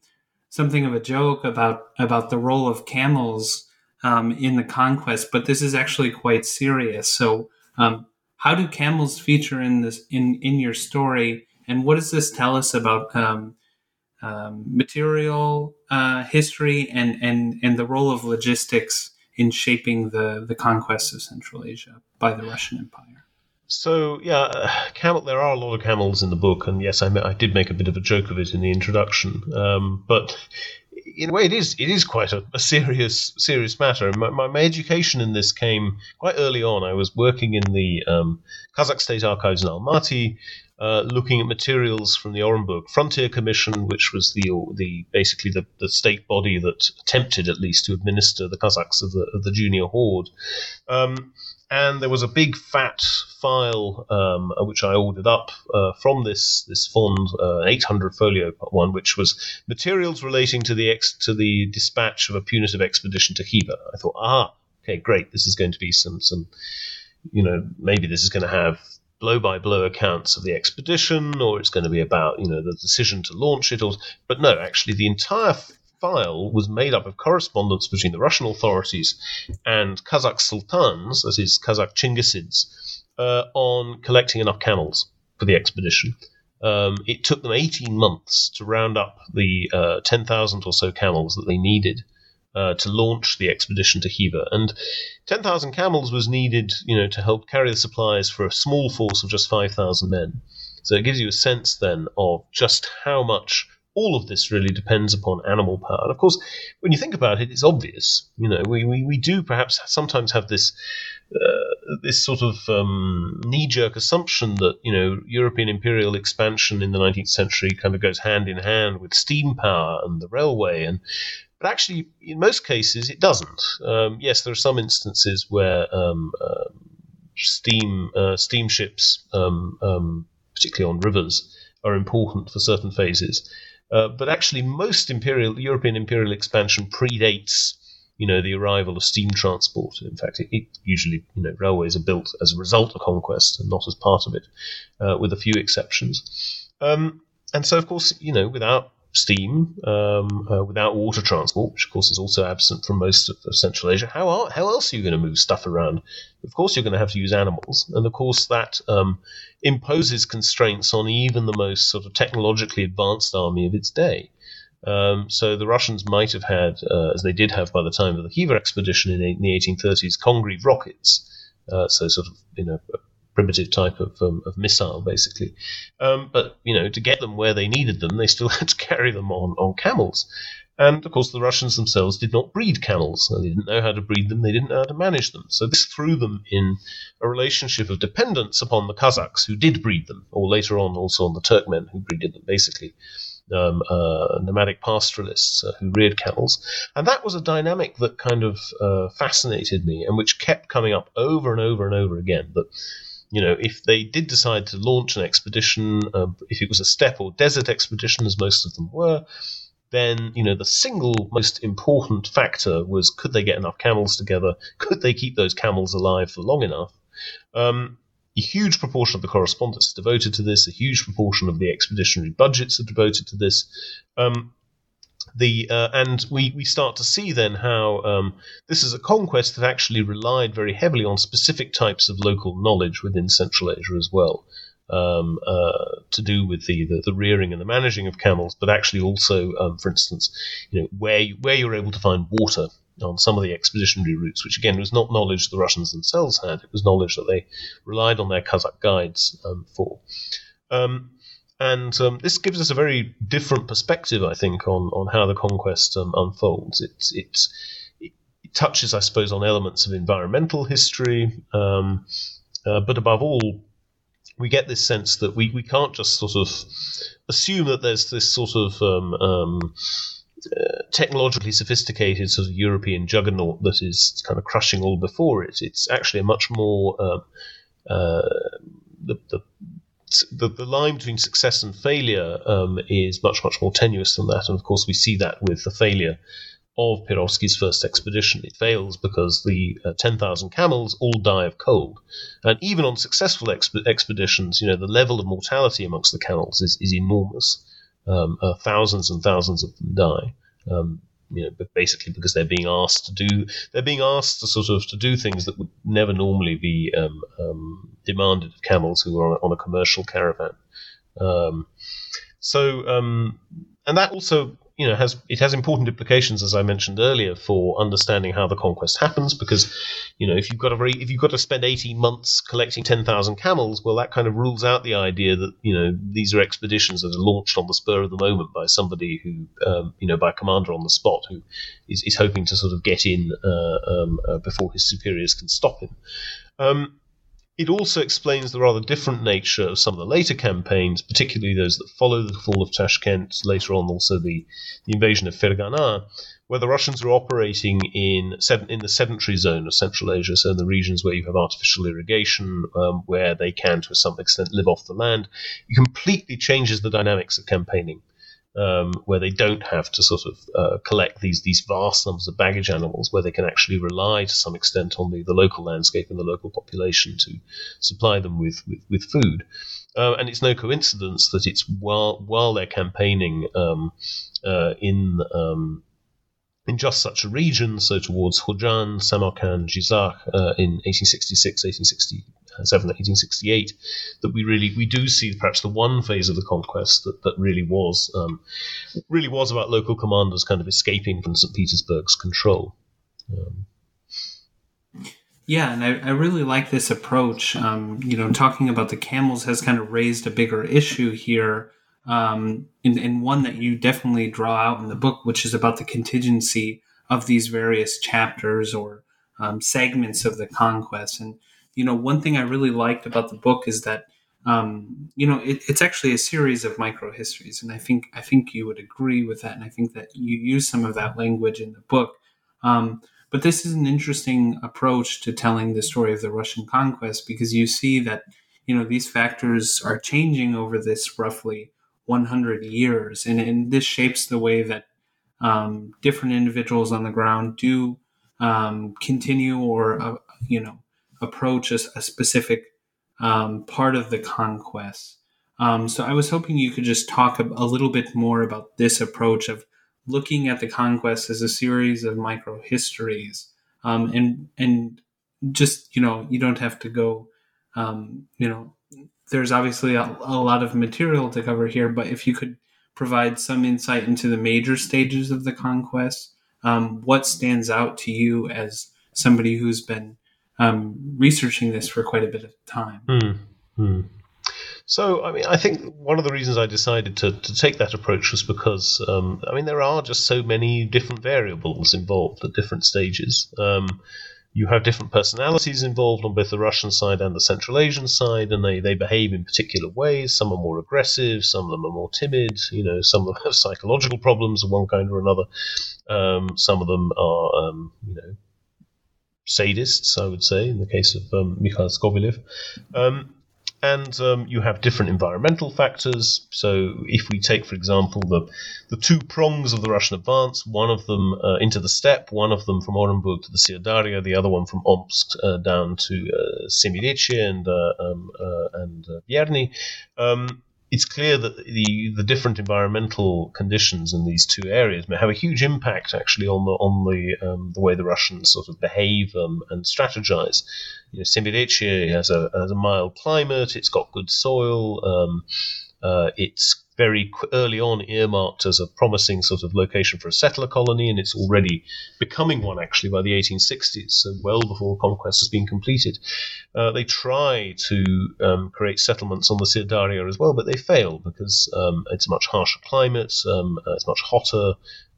S1: something of a joke about about the role of camels um, in the conquest, but this is actually quite serious. So um, how do camels feature in this in in your story and what does this tell us about um, um, material uh, history and and and the role of logistics in shaping the the conquest of central asia by the russian empire
S2: so yeah, camel. There are a lot of camels in the book, and yes, I, I did make a bit of a joke of it in the introduction. Um, but in a way, it is it is quite a, a serious serious matter. My, my, my, education in this came quite early on. I was working in the um, Kazakh State Archives in Almaty, uh, looking at materials from the Orenburg Frontier Commission, which was the the basically the, the state body that attempted at least to administer the Kazakhs of the of the junior horde. Um, and there was a big fat file um, uh, which I ordered up uh, from this this fond, uh, 800 folio one, which was materials relating to the ex- to the dispatch of a punitive expedition to Khiva. I thought, ah, okay, great, this is going to be some some, you know, maybe this is going to have blow by blow accounts of the expedition, or it's going to be about you know the decision to launch it, or but no, actually the entire file was made up of correspondence between the Russian authorities and Kazakh sultans, that is, Kazakh Chinggisids, uh, on collecting enough camels for the expedition. Um, it took them 18 months to round up the uh, 10,000 or so camels that they needed uh, to launch the expedition to Khiva. And 10,000 camels was needed, you know, to help carry the supplies for a small force of just 5,000 men. So it gives you a sense then of just how much all of this really depends upon animal power. And of course, when you think about it, it's obvious. You know, we, we, we do perhaps sometimes have this uh, this sort of um, knee jerk assumption that you know European imperial expansion in the 19th century kind of goes hand in hand with steam power and the railway, and but actually in most cases it doesn't. Um, yes, there are some instances where um, uh, steam uh, steamships, um, um, particularly on rivers, are important for certain phases. Uh, but actually, most imperial European imperial expansion predates, you know, the arrival of steam transport. In fact, it, it, usually, you know, railways are built as a result of conquest and not as part of it, uh, with a few exceptions. Um, and so, of course, you know, without steam, um, uh, without water transport, which of course is also absent from most of, of Central Asia, how, are, how else are you going to move stuff around? Of course, you're going to have to use animals, and of course that um, imposes constraints on even the most sort of technologically advanced army of its day. Um, so the Russians might have had, uh, as they did have by the time of the Khiva expedition in, in the 1830s, Congreve rockets. Uh, so sort of you know primitive type of, um, of missile, basically. Um, but you know, to get them where they needed them, they still had to carry them on on camels. And of course, the Russians themselves did not breed camels. They didn't know how to breed them, they didn't know how to manage them. So this threw them in a relationship of dependence upon the Kazakhs, who did breed them, or later on also on the Turkmen, who breeded them, basically. Um, uh, nomadic pastoralists uh, who reared camels. And that was a dynamic that kind of uh, fascinated me and which kept coming up over and over and over again. That you know, if they did decide to launch an expedition, uh, if it was a steppe or desert expedition, as most of them were, then you know the single most important factor was could they get enough camels together? Could they keep those camels alive for long enough? Um, a huge proportion of the correspondence is devoted to this. A huge proportion of the expeditionary budgets are devoted to this. Um, the uh, and we we start to see then how um, this is a conquest that actually relied very heavily on specific types of local knowledge within Central Asia as well um, uh, to do with the, the, the rearing and the managing of camels, but actually also, um, for instance, you know where you, where you're able to find water on some of the expeditionary routes, which again was not knowledge the Russians themselves had; it was knowledge that they relied on their Kazakh guides um, for. Um, and um, this gives us a very different perspective, I think, on, on how the conquest um, unfolds. It's it's it touches, I suppose, on elements of environmental history, um, uh, but above all, we get this sense that we, we can't just sort of assume that there's this sort of um, um, uh, technologically sophisticated sort of European juggernaut that is kind of crushing all before it. It's actually a much more um, uh, the, the the, the line between success and failure um, is much much more tenuous than that, and of course we see that with the failure of Perovsky's first expedition. It fails because the uh, 10,000 camels all die of cold. And even on successful exp- expeditions, you know, the level of mortality amongst the camels is, is enormous. Um, uh, thousands and thousands of them die. Um, you know, basically because they're being asked to do, they're being asked to sort of to do things that would never normally be um, um demanded of camels who are on a, on a commercial caravan. Um, so, um, and that also you know has it has important implications as I mentioned earlier for understanding how the conquest happens because you know if you've got a very if you've got to spend 18 months collecting 10,000 camels well that kind of rules out the idea that you know these are expeditions that are launched on the spur of the moment by somebody who um, you know by a commander on the spot who is, is hoping to sort of get in uh, um, uh, before his superiors can stop him. Um, it also explains the rather different nature of some of the later campaigns, particularly those that follow the fall of Tashkent, later on also the, the invasion of Fergana, where the Russians are operating in in the sedentary zone of Central Asia, so in the regions where you have artificial irrigation, um, where they can to some extent live off the land. It completely changes the dynamics of campaigning um, where they don't have to sort of uh, collect these these vast numbers of baggage animals, where they can actually rely to some extent on the, the local landscape and the local population to supply them with with, with food. Uh, and it's no coincidence that it's while while they're campaigning um, uh, in um, in just such a region, so towards Khojan, Samarkand, Jizakh uh, in 1866, 1867, 1868, that we really we do see perhaps the one phase of the conquest that, that really was um, really was about local commanders kind of escaping from St. Petersburg's control. Um,
S1: yeah, and I, I really like this approach. Um, you know, talking about the camels has kind of raised a bigger issue here um, and, and one that you definitely draw out in the book, which is about the contingency of these various chapters or um, segments of the conquest. And you know, one thing I really liked about the book is that um, you know it, it's actually a series of micro histories, and I think I think you would agree with that, and I think that you use some of that language in the book. Um, but this is an interesting approach to telling the story of the Russian conquest because you see that you know these factors are changing over this roughly 100 years. And, and this shapes the way that um, different individuals on the ground do um, continue or, uh, you know, approach a, a specific um, part of the conquest. Um, so I was hoping you could just talk a, a, little bit more about this approach of looking at the conquest as a series of micro histories, um, and and just you know you don't have to go, um, you know, there's obviously a, a lot of material to cover here, but if you could provide some insight into the major stages of the conquest, um, what stands out to you as somebody who's been um, researching this for quite a bit of time?
S2: Mm, So, I mean, I think one of the reasons I decided to, to take that approach was because, um, I mean, there are just so many different variables involved at different stages. Um, you have different personalities involved on both the Russian side and the Central Asian side, and they, they behave in particular ways. Some are more aggressive, some of them are more timid. You know, some of them have psychological problems of one kind or another. Um, some of them are, um, you know, sadists, I would say, in the case of um, Mikhail Skobelev. Um, and um, you have different environmental factors. So, if we take, for example, the the two prongs of the Russian advance, one of them uh, into the steppe, one of them from Orenburg to the Syr the other one from Omsk uh, down to uh, and uh, um, uh, and uh, Vierny. Um, it's clear that the the different environmental conditions in these two areas may have a huge impact actually on the on the um, the way the Russians sort of behave um, and strategize. You know, has a has a mild climate. It's got good soil. Um, uh, it's very early on earmarked as a promising sort of location for a settler colony, and it's already becoming one actually by the 1860s, so well before conquest has been completed. Uh, they try to um, create settlements on the Syr Darya as well, but they fail because um, it's a much harsher climate, um, uh, it's much hotter.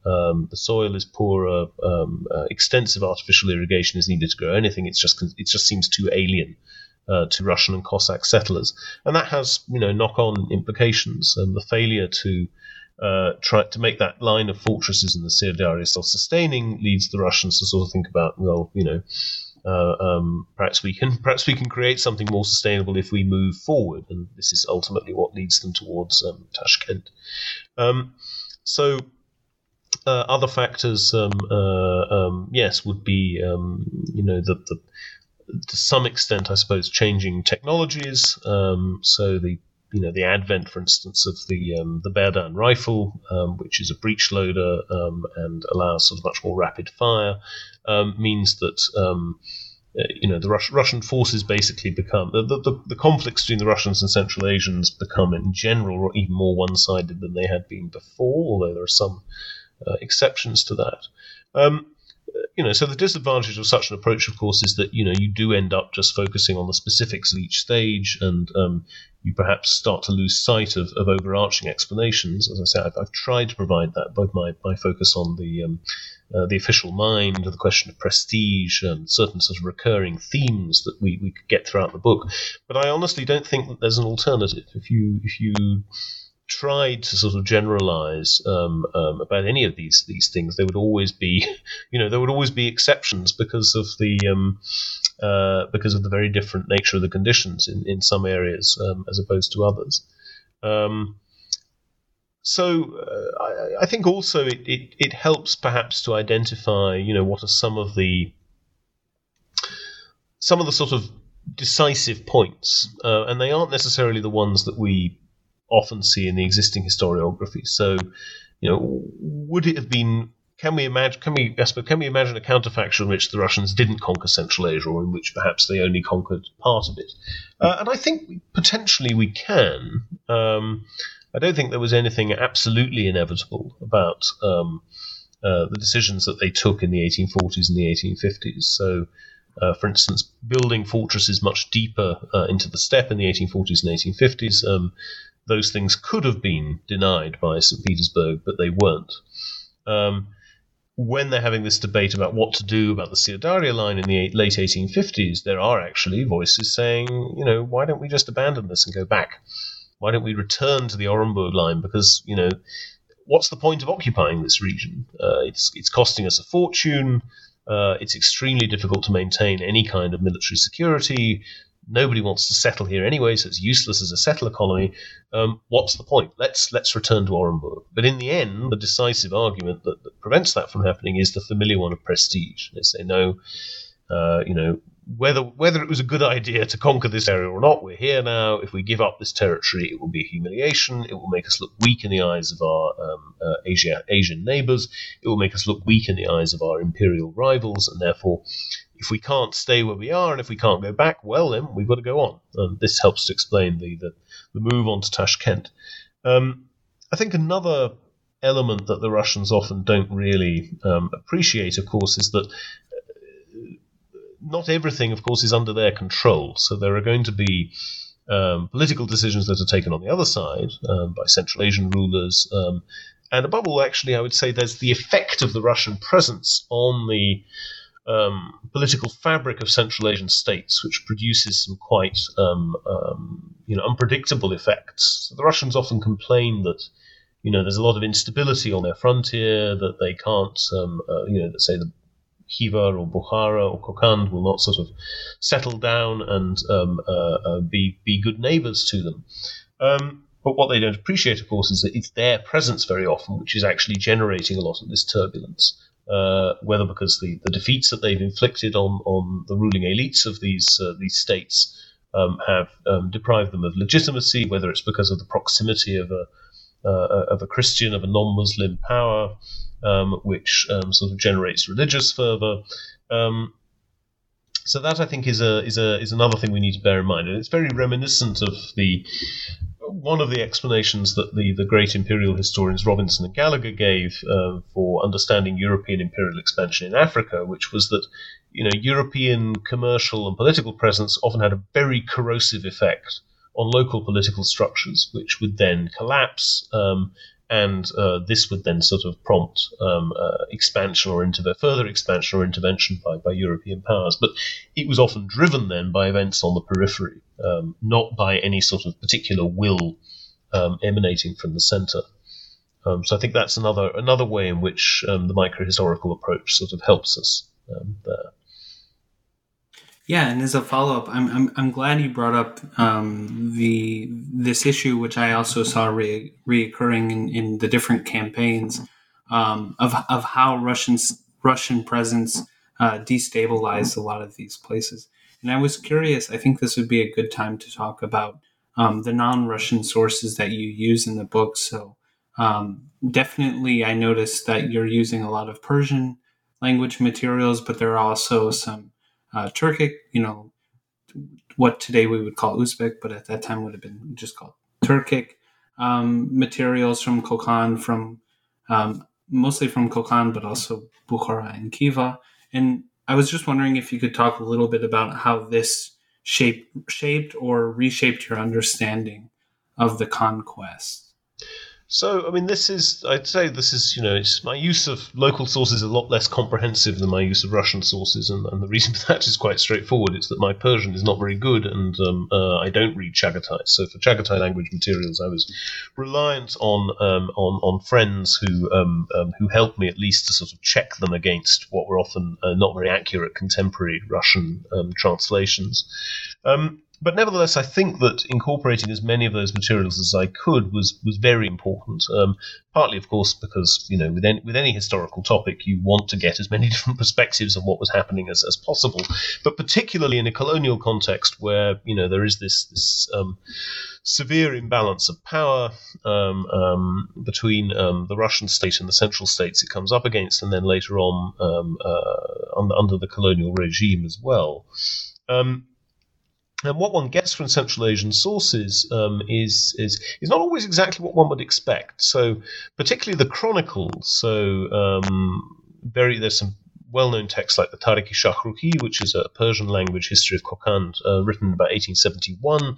S2: Um, the soil is poorer. Um, uh, extensive artificial irrigation is needed to grow anything. It's just it just seems too alien uh, to Russian and Cossack settlers, and that has you know knock-on implications. And the failure to uh, try to make that line of fortresses in the Syr self-sustaining leads the Russians to sort of think about, well, you know, uh, um, perhaps we can perhaps we can create something more sustainable if we move forward, and this is ultimately what leads them towards um, Tashkent. Um, so. Uh, other factors, um, uh, um, yes, would be um, you know the, the to some extent, I suppose, changing technologies. Um, so the you know the advent, for instance, of the um, the Berdan rifle, um, which is a breech loader um, and allows sort of much more rapid fire, um, means that. Um, uh, you know the Rus- Russian forces basically become the, the, the conflicts between the Russians and Central Asians become in general even more one-sided than they had been before, although there are some uh, exceptions to that. Um, you know, so the disadvantage of such an approach, of course, is that you know you do end up just focusing on the specifics of each stage, and um, you perhaps start to lose sight of, of overarching explanations. As I say, I've, I've, tried to provide that, both my, my focus on the um, uh, the official mind, the question of prestige, and certain sort of recurring themes that we, we could get throughout the book. But I honestly don't think that there's an alternative. If you if you tried to sort of generalize um, um, about any of these these things, there would always be, you know, there would always be exceptions because of the um, uh, because of the very different nature of the conditions in, in some areas um, as opposed to others. Um, so uh, I, I, think also it, it, it helps perhaps to identify, you know, what are some of the some of the sort of decisive points, uh, and they aren't necessarily the ones that we often see in the existing historiography. So, you know, would it have been? Can we imagine? Can we? I suppose, can we imagine a counterfactual in which the Russians didn't conquer Central Asia, or in which perhaps they only conquered part of it? Uh, and I think potentially we can. Um, I don't think there was anything absolutely inevitable about um, uh, the decisions that they took in the 1840s and the 1850s. So. Uh, for instance, building fortresses much deeper uh, into the steppe in the 1840s and 1850s, um, those things could have been denied by St. Petersburg, but they weren't. Um, when they're having this debate about what to do about the Syr line in the late 1850s, there are actually voices saying, you know, why don't we just abandon this and go back? Why don't we return to the Orenburg line? Because, you know, what's the point of occupying this region? Uh, it's, it's costing us a fortune. Uh, it's extremely difficult to maintain any kind of military security. Nobody wants to settle here anyway, so it's useless as a settler colony. Um, what's the point? Let's let's return to Orenburg. But in the end, the decisive argument that, that prevents that from happening is the familiar one of prestige. They say no, uh, you know, whether whether it was a good idea to conquer this area or not, we're here now. If we give up this territory, it will be a humiliation. It will make us look weak in the eyes of our um, uh, Asia, Asian neighbors. It will make us look weak in the eyes of our imperial rivals, and therefore if we can't stay where we are and if we can't go back, well, then we've got to go on. And this helps to explain the, the, the move on to Tashkent. Um, I think another element that the Russians often don't really um, appreciate, of course, is that uh, not everything, of course, is under their control. So there are going to be um, political decisions that are taken on the other side um, by Central Asian rulers. Um, and above all, actually, I would say there's the effect of the Russian presence on the um, political fabric of Central Asian states, which produces some quite um, um, you know unpredictable effects. The Russians often complain that you know there's a lot of instability on their frontier, that they can't um, uh, you know let's say the Khiva or Bukhara or Kokand will not sort of settle down and um, uh, uh, be be good neighbours to them. Um, but what they don't appreciate, of course, is that it's their presence very often which is actually generating a lot of this turbulence uh, whether because the, the defeats that they've inflicted on, on the ruling elites of these uh, these states um, have um, deprived them of legitimacy, whether it's because of the proximity of a uh, of a Christian of a non-Muslim power, um, which um, sort of generates religious fervor. Um, so that I think is a is a is another thing we need to bear in mind, and it's very reminiscent of the one of the explanations that the, the great imperial historians Robinson and Gallagher gave uh, for understanding European imperial expansion in Africa, which was that you know European commercial and political presence often had a very corrosive effect on local political structures, which would then collapse um, and uh, this would then sort of prompt um, uh, expansion or inter- further expansion or intervention by, by European powers. But it was often driven then by events on the periphery, um, not by any sort of particular will um, emanating from the centre. Um, so I think that's another another way in which um, the microhistorical approach sort of helps us um, there.
S1: Yeah, and as a follow up, I'm, I'm I'm glad you brought up um, the this issue, which I also saw re- reoccurring in, in the different campaigns um, of of how Russians Russian presence uh, destabilized a lot of these places. And I was curious. I think this would be a good time to talk about um, the non-Russian sources that you use in the book. So um, definitely, I noticed that you're using a lot of Persian language materials, but there are also some uh, Turkic, you know, what today we would call Uzbek, but at that time would have been just called Turkic um, materials from Kokand, from um, mostly from Kokand, but also Bukhara and Khiva. And I was just wondering if you could talk a little bit about how this shaped, shaped or reshaped your understanding of the conquest.
S2: So, I mean, this is, I'd say this is, you know, it's my use of local sources is a lot less comprehensive than my use of Russian sources, and, and the reason for that is quite straightforward. It's that my Persian is not very good, and um, uh, I don't read Chagatai. So, for Chagatai language materials, I was reliant on um, on, on friends who um, um, who helped me at least to sort of check them against what were often uh, not very accurate contemporary Russian um, translations. But nevertheless, I think that incorporating as many of those materials as I could was was very important. Um, partly, of course, because you know with any, with any historical topic, you want to get as many different perspectives on what was happening as, as possible. But particularly in a colonial context, where you know there is this this um, severe imbalance of power um, um, between um, the Russian state and the central states it comes up against, and then later on um, uh, under, under, the colonial regime as well. Um, and what one gets from Central Asian sources um, is, is is not always exactly what one would expect. So, particularly the chronicles. So, um, very there's some well-known texts like the Tarikh-i Shahruhi, which is a Persian language history of Kokand, uh, written about 1871.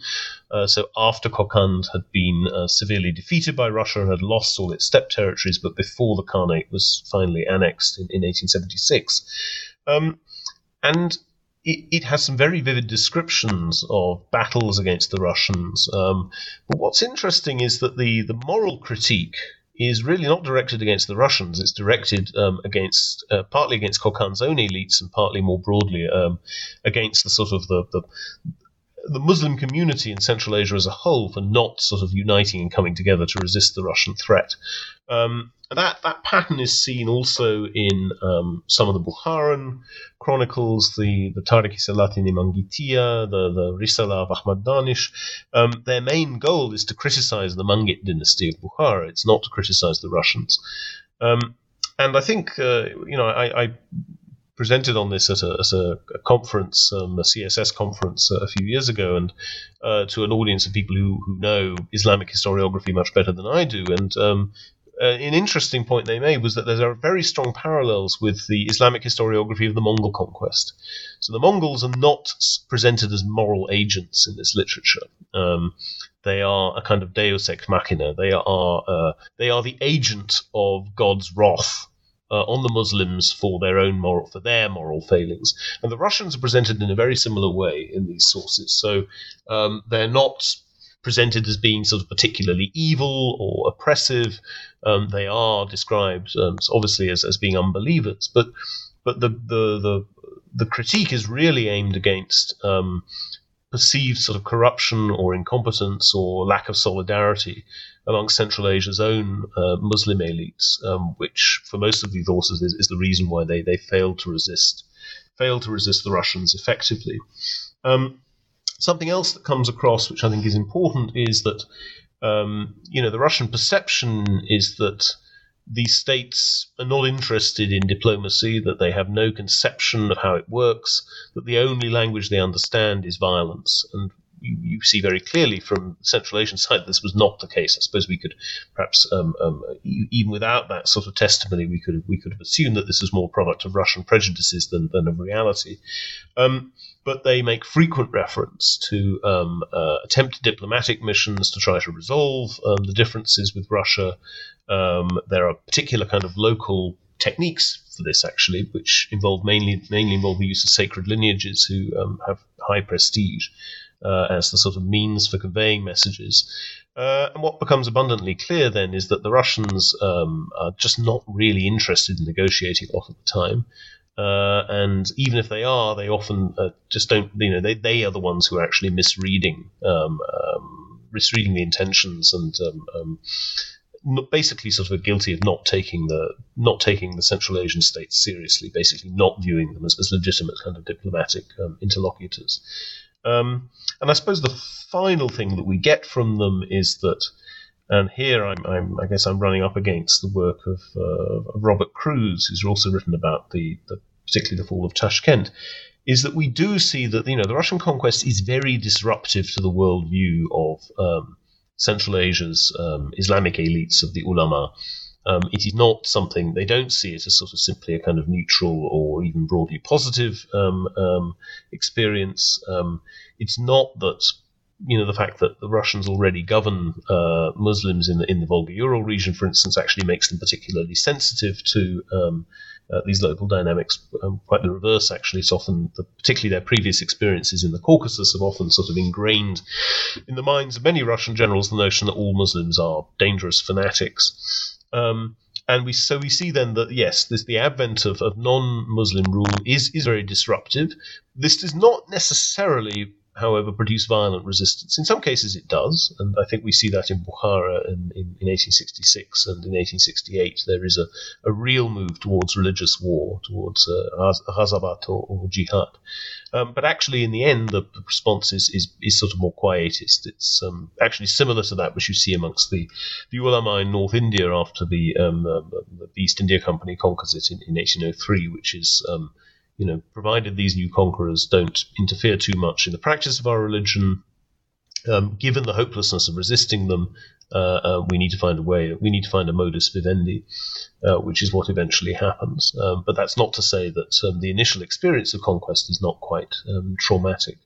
S2: Uh, so after Kokand had been uh, severely defeated by Russia and had lost all its steppe territories, but before the Khanate was finally annexed in, in 1876. Um, and it, it, has some very vivid descriptions of battles against the Russians. Um, but what's interesting is that the, the moral critique is really not directed against the Russians. It's directed um, against uh, partly against Kokand's own elites and partly more broadly um, against the sort of the, the the Muslim community in Central Asia as a whole for not sort of uniting and coming together to resist the Russian threat. Um, that that pattern is seen also in um, some of the Bukharan chronicles, the the Tarikh Salatini Mangitiya, the the Risala of Ahmad Danish. Um, their main goal is to criticize the Mangit dynasty of Bukhara. It's not to criticize the Russians. Um, and I think uh, you know I, I presented on this at a, at a, a conference, um, a CSS conference uh, a few years ago, and uh, to an audience of people who, who know Islamic historiography much better than I do. And um, uh, an interesting point they made was that there are very strong parallels with the Islamic historiography of the Mongol conquest. So the Mongols are not presented as moral agents in this literature. Um, they are a kind of Deus ex machina. They are uh, they are the agent of God's wrath uh, on the Muslims for their own moral for their moral failings, and the Russians are presented in a very similar way in these sources. So um, they're not presented as being sort of particularly evil or oppressive. Um, they are described um, obviously as, as being unbelievers, but but the the the, the critique is really aimed against um, perceived sort of corruption or incompetence or lack of solidarity among Central Asia's own uh, Muslim elites, um, which for most of these authors is, is, the reason why they they failed to resist failed to resist the Russians effectively. Um, Something else that comes across, which I think is important, is that um, you know the Russian perception is that these states are not interested in diplomacy, that they have no conception of how it works, that the only language they understand is violence. And you, you see very clearly from Central Asian side this was not the case. I suppose we could perhaps, um, um, even without that sort of testimony, we could we could have assumed that this was more product of Russian prejudices than, than of reality. Um, but they make frequent reference to um, uh, attempted diplomatic missions to try to resolve um, the differences with Russia. Um, there are particular kind of local techniques for this, actually, which involve mainly mainly involve the use of sacred lineages who um, have high prestige uh, as the sort of means for conveying messages. Uh, and what becomes abundantly clear then is that the Russians um, are just not really interested in negotiating a lot of the time. Uh, and even if they are, they often uh, just don't. You know, they, they are the ones who are actually misreading um, um, misreading the intentions and um, um basically sort of guilty of not taking the not taking the Central Asian states seriously. Basically, not viewing them as, as legitimate kind of diplomatic um, interlocutors. Um, and I suppose the final thing that we get from them is that and here I'm, I'm, i guess I'm running up against the work of, uh, of Robert Crews, who's also written about the, the, particularly the fall of Tashkent, is that we do see that you know the Russian conquest is very disruptive to the worldview of um, Central Asia's um, Islamic elites of the ulama. Um, it is not something they don't see it as sort of simply a kind of neutral or even broadly positive um, um, experience. Um, it's not that you know the fact that the Russians already govern uh, Muslims in the in the Volga Ural region, for instance, actually makes them particularly sensitive to um, uh, these local dynamics. Um, quite the reverse, actually. It's often, the, particularly their previous experiences in the Caucasus, have often sort of ingrained in the minds of many Russian generals the notion that all Muslims are dangerous fanatics. Um, and we so we see then that yes, this, the advent of, of non-Muslim rule is is very disruptive. This does not necessarily however, produce violent resistance. In some cases, it does, and I think we see that in Bukhara in, in, in 1866 and in 1868. There is a, a real move towards religious war, towards uh, or, or jihad. Um, but actually, in the end, the, the response is, is, is, sort of more quietist. It's um, actually similar to that which you see amongst the, the ulama in North India after the, um, uh, the East India Company conquers it in, in 1803, which is um, you know, provided these new conquerors don't interfere too much in the practice of our religion, um, given the hopelessness of resisting them, uh, uh, we need to find a way. We need to find a modus vivendi, uh, which is what eventually happens. Um, but that's not to say that um, the initial experience of conquest is not quite um, traumatic,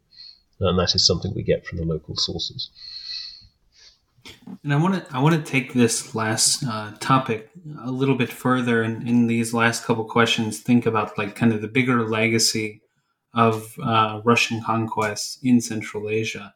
S2: and that is something we get from the local sources.
S1: And I want to I want to take this last uh, topic a little bit further, and in these last couple questions, think about like kind of the bigger legacy of uh, Russian conquest in Central Asia.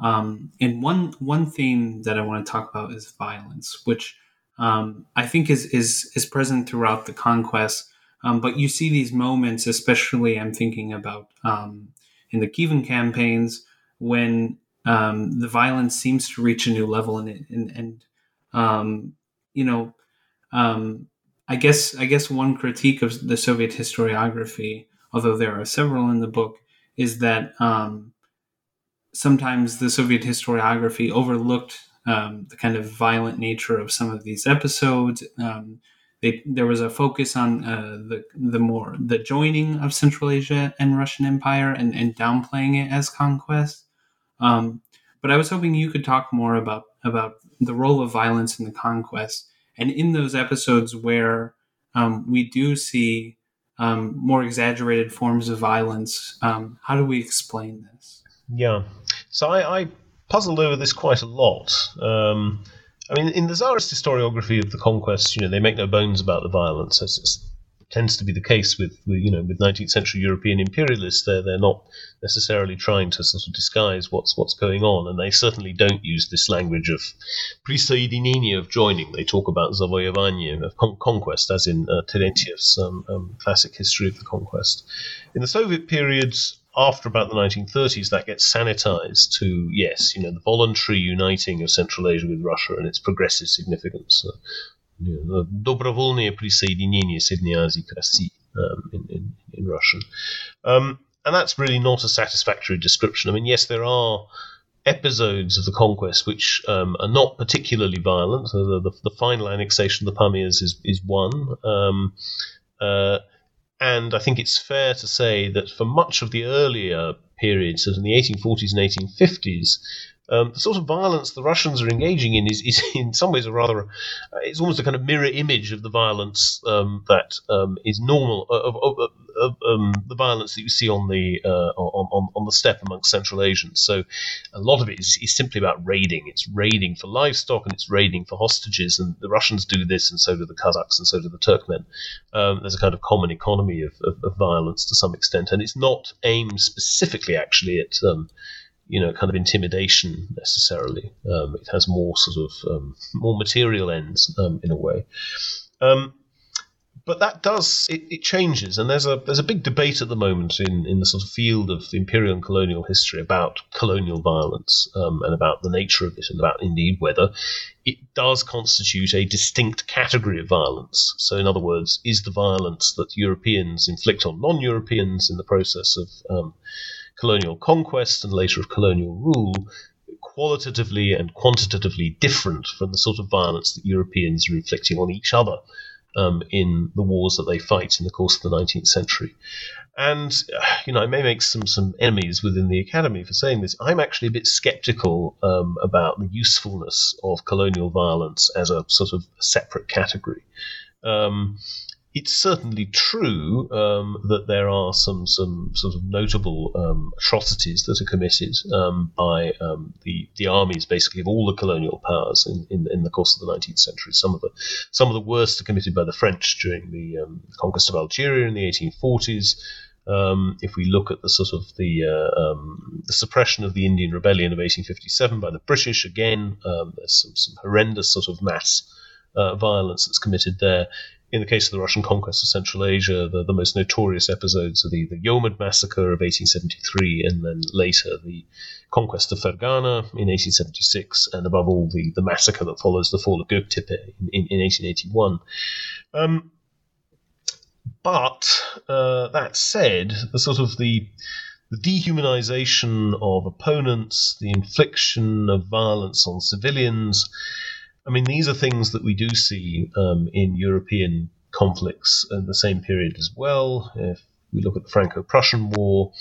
S1: Um, and one one theme that I want to talk about is violence, which um, I think is is is present throughout the conquest. Um, but you see these moments, especially I'm thinking about um, in the Khivan campaigns when um, the violence seems to reach a new level, and and, and um, you know, um, I guess I guess one critique of the Soviet historiography, although there are several in the book, is that um, sometimes the Soviet historiography overlooked um, the kind of violent nature of some of these episodes. Um, they, there was a focus on uh, the the more the joining of Central Asia and Russian Empire and, and downplaying it as conquest. Um, but I was hoping you could talk more about about the role of violence in the conquest And in those episodes where um, we do see um, more exaggerated forms of violence, um, how do we explain this?
S2: Yeah. So I, I puzzled over this quite a lot. Um, I mean, in the Tsarist historiography of the conquest, you know, they make no bones about the violence. As, as tends to be the case with, you know with 19th century European imperialists. They're they're not necessarily trying to sort of disguise what's what's going on, and they certainly don't use this language of prisojedinenie of joining. They talk about zavoyevanie of con- conquest, as in uh, Terentiev's um, um, classic history of the conquest. In the Soviet periods, after about the 1930s, that gets sanitized to, yes, you know, the voluntary uniting of Central Asia with Russia and its progressive significance. Uh, добровольное присоединение Средней Азии к России um, in, in, in, Russian. Um, and that's really not a satisfactory description. I mean, yes, there are episodes of the conquest which um, are not particularly violent. The, the, the, final annexation of the Pamirs is, is one. Um, uh, and I think it's fair to say that for much of the earlier periods, so in the 1840s and 1850s, um, the sort of violence the Russians are engaging in is, is in some ways a rather, uh, it's almost a kind of mirror image of the violence um, that um, is normal, uh, of, of, of um, the violence that you see on the uh, on, on, on the steppe amongst Central Asians. So a lot of it is, is simply about raiding. It's raiding for livestock and it's raiding for hostages. And the Russians do this, and so do the Kazakhs, and so do the Turkmen. Um, there's a kind of common economy of, of, of, violence to some extent, and it's not aimed specifically actually at um, you know, kind of intimidation necessarily. Um, it has more sort of um, more material ends um, in a way. Um, but that does it, it, changes, and there's a there's a big debate at the moment in, in the sort of field of imperial and colonial history about colonial violence um, and about the nature of it, and about indeed whether it does constitute a distinct category of violence. So, in other words, is the violence that Europeans inflict on non-Europeans in the process of um, colonial conquest and later of colonial rule qualitatively and quantitatively different from the sort of violence that Europeans are inflicting on each other um, in the wars that they fight in the course of the 19th century. And you know, I may make some some enemies within the academy for saying this. I'm actually a bit sceptical um, about the usefulness of colonial violence as a sort of separate category. Um, it's certainly true um, that there are some some sort of notable um, atrocities that are committed um, by um, the the armies, basically of all the colonial powers in, in, in, the course of the 19th century. Some of the some of the worst are committed by the French during the um, conquest of Algeria in the 1840s. Um, if we look at the sort of the uh, the suppression of the Indian Rebellion of 1857 by the British, again, there's some, some horrendous sort of mass uh, violence that's committed there in the case of the Russian conquest of Central Asia, the, the most notorious episodes are the, the Yomut massacre of 1873 and then later the conquest of Fergana in 1876 and above all the, the massacre that follows the fall of Göktepe in, in, in 1881. Um, but uh, that said, the sort of the the dehumanization of opponents, the infliction of violence on civilians, I mean, these are things that we do see um, in European conflicts in the same period as well. If we look at the Franco Prussian War,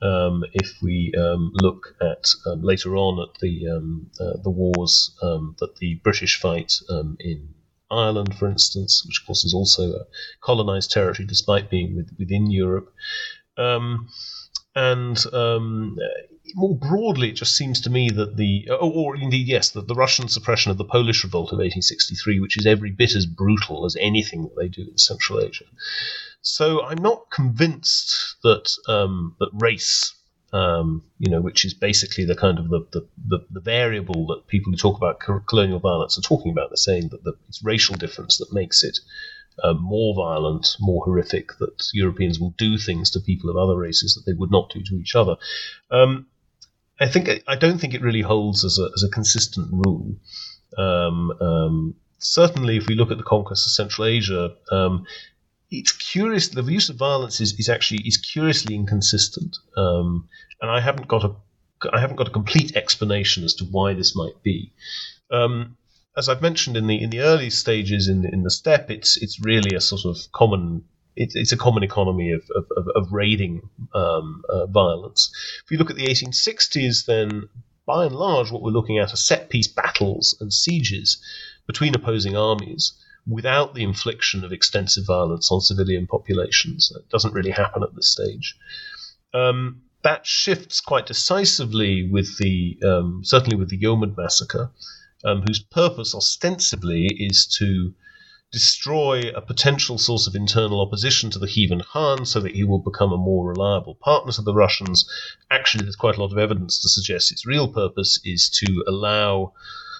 S2: um, if we um, look at um, later on at the um, uh, the wars um, that the British fight in Ireland, for instance, which of course is also a colonized territory despite being with, within Europe. and more broadly, it just seems to me that the, or, or indeed, yes, that the Russian suppression of the Polish revolt of 1863, which is every bit as brutal as anything that they do in Central Asia. So I'm not convinced that um, that race, um, you know, which is basically the kind of the, the, the, the, variable that people who talk about colonial violence are talking about. They're saying that the, it's racial difference that makes it uh, more violent, more horrific, that Europeans will do things to people of other races that they would not do to each other. Um, I think I don't think it really holds as a, as a consistent rule. Um, um, certainly, if we look at the conquest of Central Asia, um, it's curious. The use of violence is, is actually is curiously inconsistent, um, and I haven't got a I haven't got a complete explanation as to why this might be. Um, as I've mentioned in the in the early stages in the, in the steppe, it's it's really a sort of common it, it's a common economy of, of, of, of raiding um, uh, violence. If you look at the 1860s, then by and large, what we're looking at are set piece battles and sieges between opposing armies without the infliction of extensive violence on civilian populations. It doesn't really happen at this stage. Um, that shifts quite decisively with the um, certainly with the Yomut massacre, um, whose purpose ostensibly is to destroy a potential source of internal opposition to the Khivan Khan so that he will become a more reliable partner to the Russians. Actually, there's quite a lot of evidence to suggest its real purpose is to allow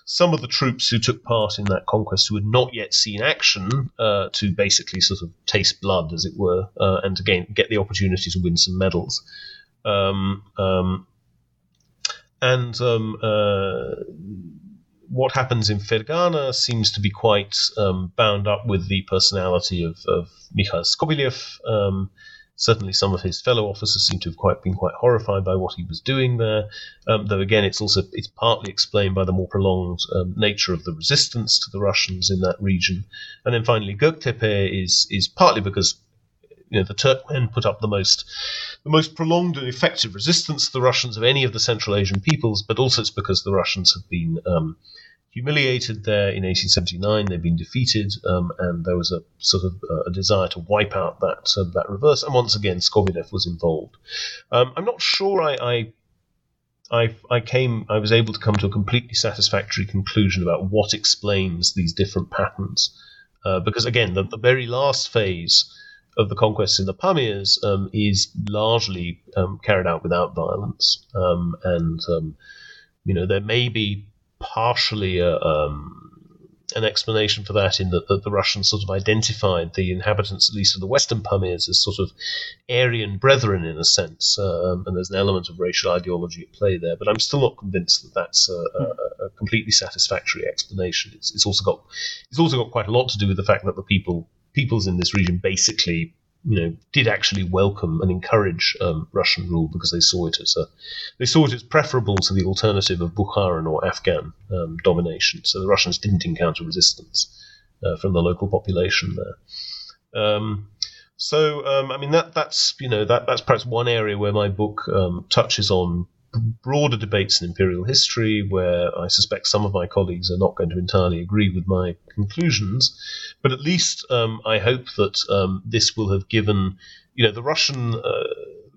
S2: some of the troops who took part in that conquest who had not yet seen action uh, to basically sort of taste blood, as it were, uh, and again get the opportunity to win some medals. Um, um, and um, uh, what happens in Fergana seems to be quite um, bound up with the personality of, of Mikhail Skobelev. Um, certainly, some of his fellow officers seem to have quite been quite horrified by what he was doing there. Um, though again, it's also it's partly explained by the more prolonged nature of the resistance to the Russians in that region. And then finally, Göktepe is is partly because you know, the Turkmen put up the most the most prolonged and effective resistance to the Russians of any of the Central Asian peoples, but also it's because the Russians have been um, humiliated there in 1879. They've been defeated, um, and there was a sort of uh, a desire to wipe out that uh, that reverse. And once again, Skobelev was involved. Um, I'm not sure I, I I, I came I was able to come to a completely satisfactory conclusion about what explains these different patterns uh, because again the, the very last phase of the conquests in the Pamirs um, is largely um, carried out without violence, um, and um, you know there may be partially a, um, an explanation for that in that the, the, Russians sort of identified the inhabitants, at least of the Western Pamirs, as sort of Aryan brethren in a sense, um, and there's an element of racial ideology at play there. But I'm still not convinced that that's a, a, a completely satisfactory explanation. It's, it's also got it's also got quite a lot to do with the fact that the people peoples in this region basically you know, did actually welcome and encourage um, Russian rule because they saw it as a, they saw it as preferable to the alternative of Bukharan or Afghan um, domination. So the Russians didn't encounter resistance uh, from the local population there. Um, so um, I mean that that's you know that that's perhaps one area where my book um, touches on broader debates in imperial history where I suspect some of my colleagues are not going to entirely agree with my conclusions, but at least um, I hope that um, this will have given, you know, the Russian uh,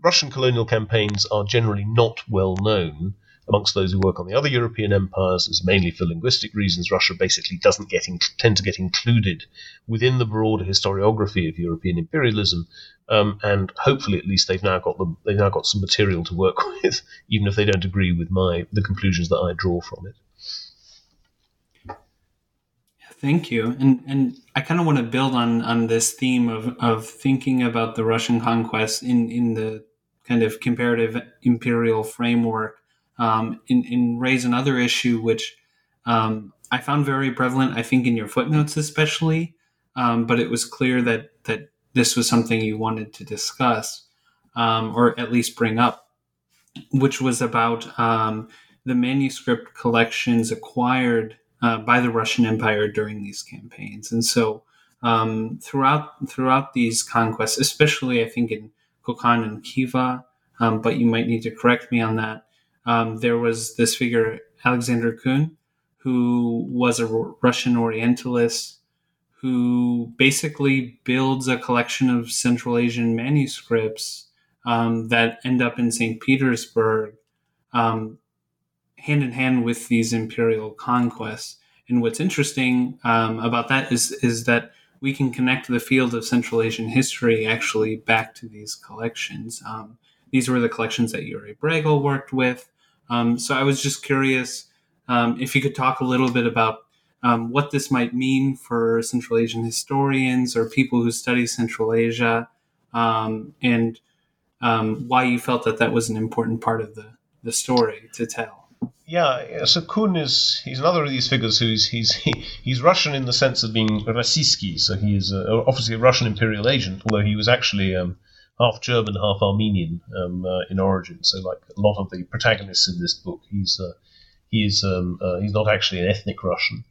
S2: Russian colonial campaigns are generally not well known amongst those who work on the other European empires is mainly for linguistic reasons. Russia basically doesn't get in, tend to get included within the broader historiography of European imperialism, um, and hopefully at least they've now got them. They've now got some material to work with, even if they don't agree with my the conclusions that I draw from it.
S1: Thank you, and and I kind of want to build on on this theme of of thinking about the Russian conquest in in the kind of comparative imperial framework um, and, and, raise another issue, which um, I found very prevalent, I think, in your footnotes especially. Um, but it was clear that that this was something you wanted to discuss, um, or at least bring up, which was about um, the manuscript collections acquired uh, by the Russian Empire during these campaigns, and so. Um, throughout throughout these conquests, especially I think in Kokand and Khiva, but you might need to correct me on that um, there was this figure, Alexander Kun, who was a Russian Orientalist who basically builds a collection of Central Asian manuscripts um, that end up in St. Petersburg, um, hand in hand with these imperial conquests. And what's interesting um, about that is is that we can connect the field of Central Asian history actually back to these collections. Um, these were the collections that Yuri Bregel worked with. Um, so I was just curious um, if you could talk a little bit about um, what this might mean for Central Asian historians or people who study Central Asia, um, and um, why you felt that that was an important part of the, the story to tell.
S2: Yeah, so Kun is he's another of these figures who's he's he, he's Russian in the sense of being Rossiyski, so he is uh, obviously a Russian imperial agent, although he was actually um, half German, half Armenian um, uh, in origin. So, like a lot of the protagonists in this book, he's uh, he is um, uh, he's not actually an ethnic Russian.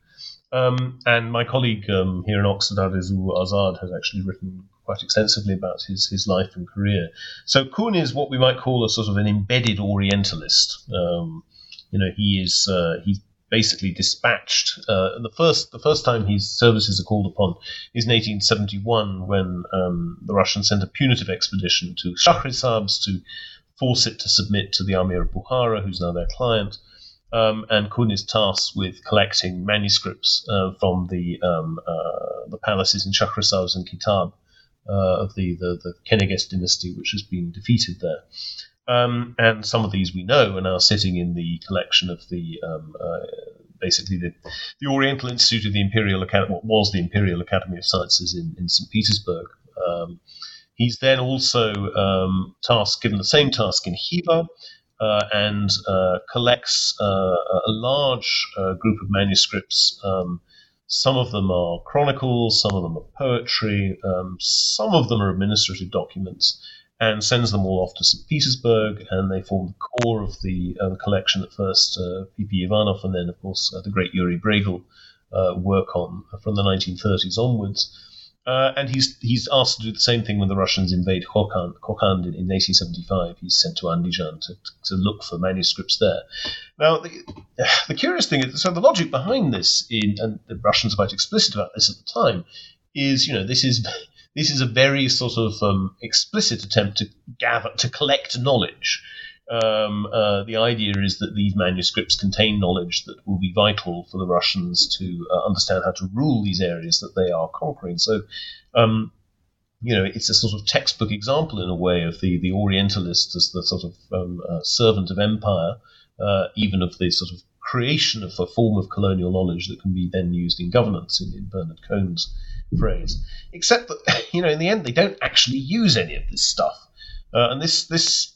S2: Um, and my colleague um, here in Oxford, Arezou Azad, has actually written quite extensively about his, his life and career. So Kun is what we might call a sort of an embedded Orientalist. Um, you know, he is uh, he's basically dispatched. Uh, the first the first time his services are called upon is in 1871 when um, the Russians sent a punitive expedition to Shahrisabz to force it to submit to the Amir of Bukhara, who's now their client. Um, and Kun is tasked with collecting manuscripts uh, from the um, uh, the palaces in Shahrisabz and Kitab uh, of the, the, the Keneges dynasty, which has been defeated there. Um, and some of these we know are now sitting in the collection of the um, uh, basically the, the Oriental Institute of the Imperial Academy, what was the Imperial Academy of Sciences in, in St. Petersburg. Um, he's then also um, tasked, given the same task in Khiva, uh, and uh, collects uh, a large uh, group of manuscripts. Um, some of them are chronicles, some of them are poetry, um, some of them are administrative documents, and sends them all off to St. Petersburg, and they form the core of the uh, collection at first, P.P. Ivanov, and then, of course, the great Yuri Bregel work on from the 1930s onwards. Uh, and he's he's asked to do the same thing when the Russians invade Kokand in, in 1875. He's sent to Andijan to, to look for manuscripts there. Now, the, the curious thing is, so the logic behind this, in, and the Russians are quite explicit about this at the time, is you know this is this is a very sort of um, explicit attempt to gather, to collect knowledge. Um, uh, the idea is that these manuscripts contain knowledge that will be vital for the Russians to uh, understand how to rule these areas that they are conquering. So, um, you know, it's a sort of textbook example in a way of the, the Orientalist as the sort of um, uh, servant of empire, uh, even of the sort of creation of a form of colonial knowledge that can be then used in governance, in, in Bernard Cohn's phrase. Except that, you know, in the end, they don't actually use any of this stuff. Uh, and this this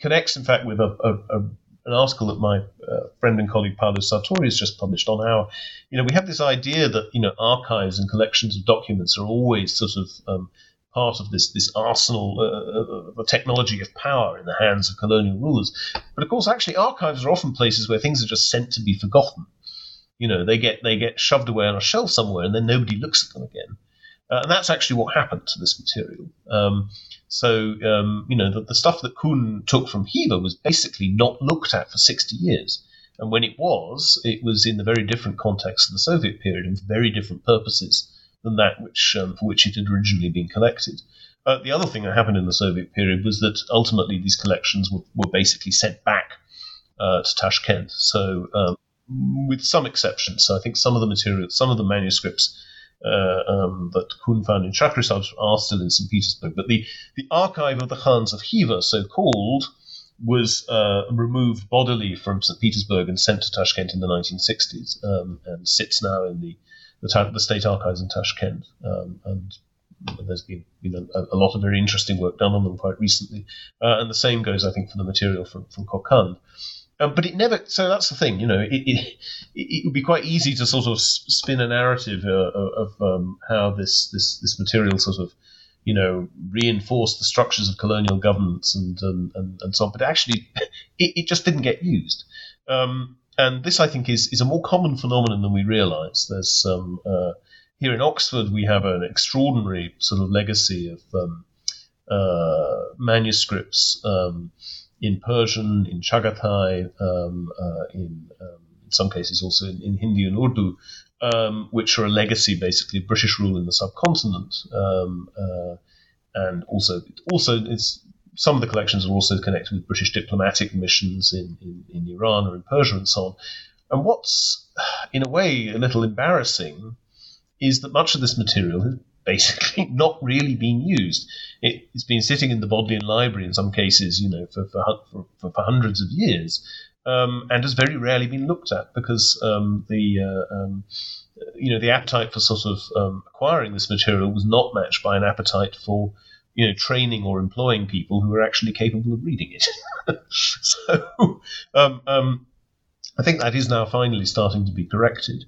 S2: connects, in fact, with a, a, a, an article that my uh, friend and colleague Paolo Sartori has just published on how, you know, we have this idea that you know archives and collections of documents are always sort of um, part of this this arsenal uh, of a technology of power in the hands of colonial rulers. But of course, actually, archives are often places where things are just sent to be forgotten. You know, they get they get shoved away on a shelf somewhere, and then nobody looks at them again. Uh, and that's actually what happened to this material. Um, so, um, you know, the, the, stuff that Kun took from Khiva was basically not looked at for 60 years. And when it was, it was in the very different context of the Soviet period and for very different purposes than that which um, for which it had originally been collected. Uh, the other thing that happened in the Soviet period was that ultimately these collections were, were basically sent back uh, to Tashkent. So, um, with some exceptions, so I think some of the materials, some of the manuscripts uh, um, that Kun found in Shahrisabz are still in St. Petersburg. But the, the archive of the Khans of Khiva, so called, was uh, removed bodily from St. Petersburg and sent to Tashkent in the 1960s um, and sits now in the, the, the, state archives in Tashkent. Um, and there's been a, a, lot of very interesting work done on them quite recently. Uh, and the same goes, I think, for the material from, from Kokand. Um, but it never. So that's the thing, you know. It, it, it would be quite easy to sort of spin a narrative uh, of um, how this this this material sort of, you know, reinforced the structures of colonial governance and and, and, and so on. But actually, it, it just didn't get used. Um, and this, I think, is is a more common phenomenon than we realise. There's um, uh, here in Oxford, we have an extraordinary sort of legacy of um, uh, manuscripts. In Persian, in Chagatai, um, uh, in, um, in some cases also in, in Hindi and Urdu, um, which are a legacy basically of British rule in the subcontinent. Um, uh, and also, also it's, some of the collections are also connected with British diplomatic missions in, in, in Iran or in Persia and so on. And what's, in a way, a little embarrassing is that much of this material basically not really being used. It, has been sitting in the Bodleian Library in some cases, you know, for, for, for, for hundreds of years, um, and has very rarely been looked at because um, the uh, um, you know the appetite for sort of um, acquiring this material was not matched by an appetite for you know training or employing people who are actually capable of reading it. so um, um, I think that is now finally starting to be corrected.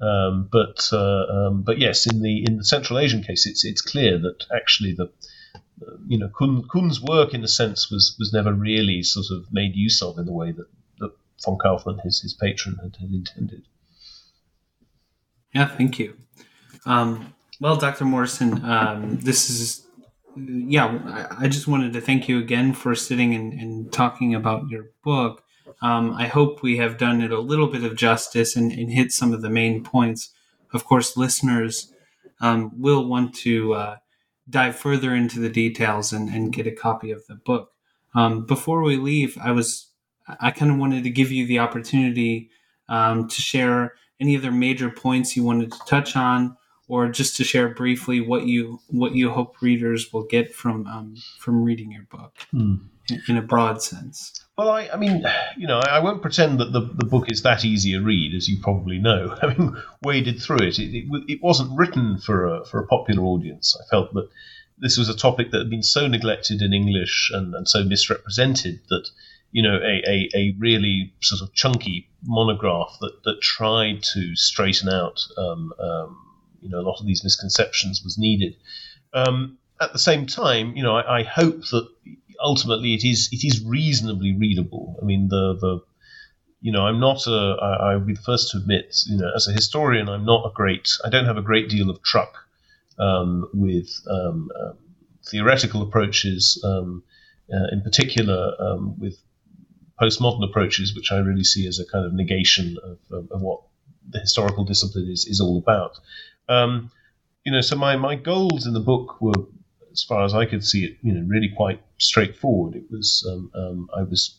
S2: Um, but uh, um, but yes, in the in the Central Asian case, it's it's clear that actually the you know Kun, Kun's work in a sense was was never really sort of made use of in the way that, that von Kaufmann, his his patron, had, had intended.
S1: Yeah, thank you. Um, well, Dr. Morrison, um, this is yeah. I, I just wanted to thank you again for sitting and, and talking about your book. Um, I hope we have done it a little bit of justice and, and hit some of the main points. Of course, listeners um, will want to uh, dive further into the details and, and, get a copy of the book. Um, before we leave, I was I kind of wanted to give you the opportunity um, to share any other major points you wanted to touch on, or just to share briefly what you what you hope readers will get from um, from reading your book hmm. In, a broad sense.
S2: Well, I, I mean, you know, I, I, won't pretend that the, the book is that easy a read, as you probably know. I mean, waded through it. It, it, it wasn't written for a, for a popular audience. I felt that this was a topic that had been so neglected in English and, and so misrepresented that you know, a, a, a really sort of chunky monograph that, that tried to straighten out, um, um, you know, a lot of these misconceptions was needed. Um, at the same time, you know, I, I, hope that ultimately it is it is reasonably readable. I mean, the the you know, I'm not a. I, I would be the first to admit, you know, as a historian, I'm not a great. I don't have a great deal of truck um, with um, um, theoretical approaches, um, uh, in particular um, with postmodern approaches, which I really see as a kind of negation of, of, of what the historical discipline is, is all about. Um, you know, so my, my goals in the book were, as far as I could see it, you know, really quite straightforward. It was um, um, I was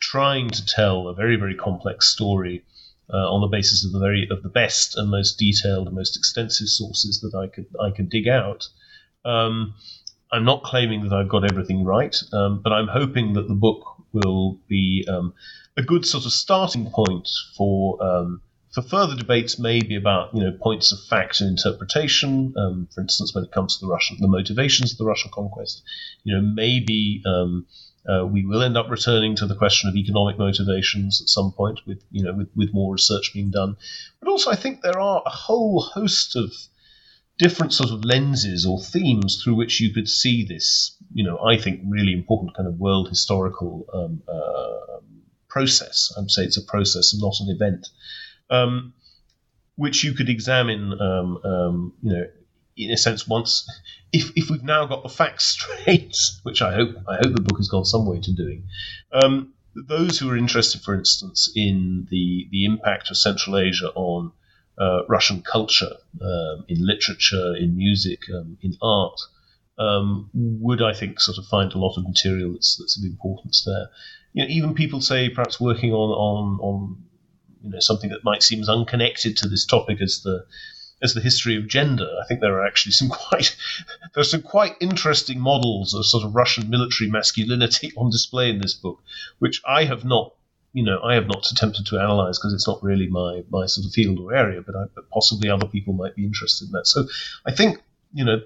S2: trying to tell a very very complex story uh, on the basis of the very of the best and most detailed and most extensive sources that I could I could dig out. Um, I'm not claiming that I've got everything right, um, but I'm hoping that the book will be um, a good sort of starting point for um, for further debates, maybe about you know points of fact and interpretation. Um, for instance, when it comes to the Russian, the motivations of the Russian conquest, you know, maybe um, uh, we will end up returning to the question of economic motivations at some point, with you know, with, with more research being done. But also, I think there are a whole host of different sort of lenses or themes through which you could see this, you know, I think really important kind of world historical um, uh, process. I'd say it's a process and not an event, um, which you could examine, um, um you know, in a sense once if, if we've now got the facts straight, which I hope I hope the book has gone some way to doing. Um, those who are interested, for instance, in the the impact of Central Asia on uh, Russian culture, um, in literature, in music, um, in art, um, would I think sort of find a lot of material that's, that's of importance there. You know, even people say perhaps working on on on you know something that might seem as unconnected to this topic as the as the history of gender. I think there are actually some quite there are some quite interesting models of sort of Russian military masculinity on display in this book, which I have not you know, I have not attempted to analyze because it's not really my my sort of field or area, but, I, but possibly other people might be interested in that. So I think, you know,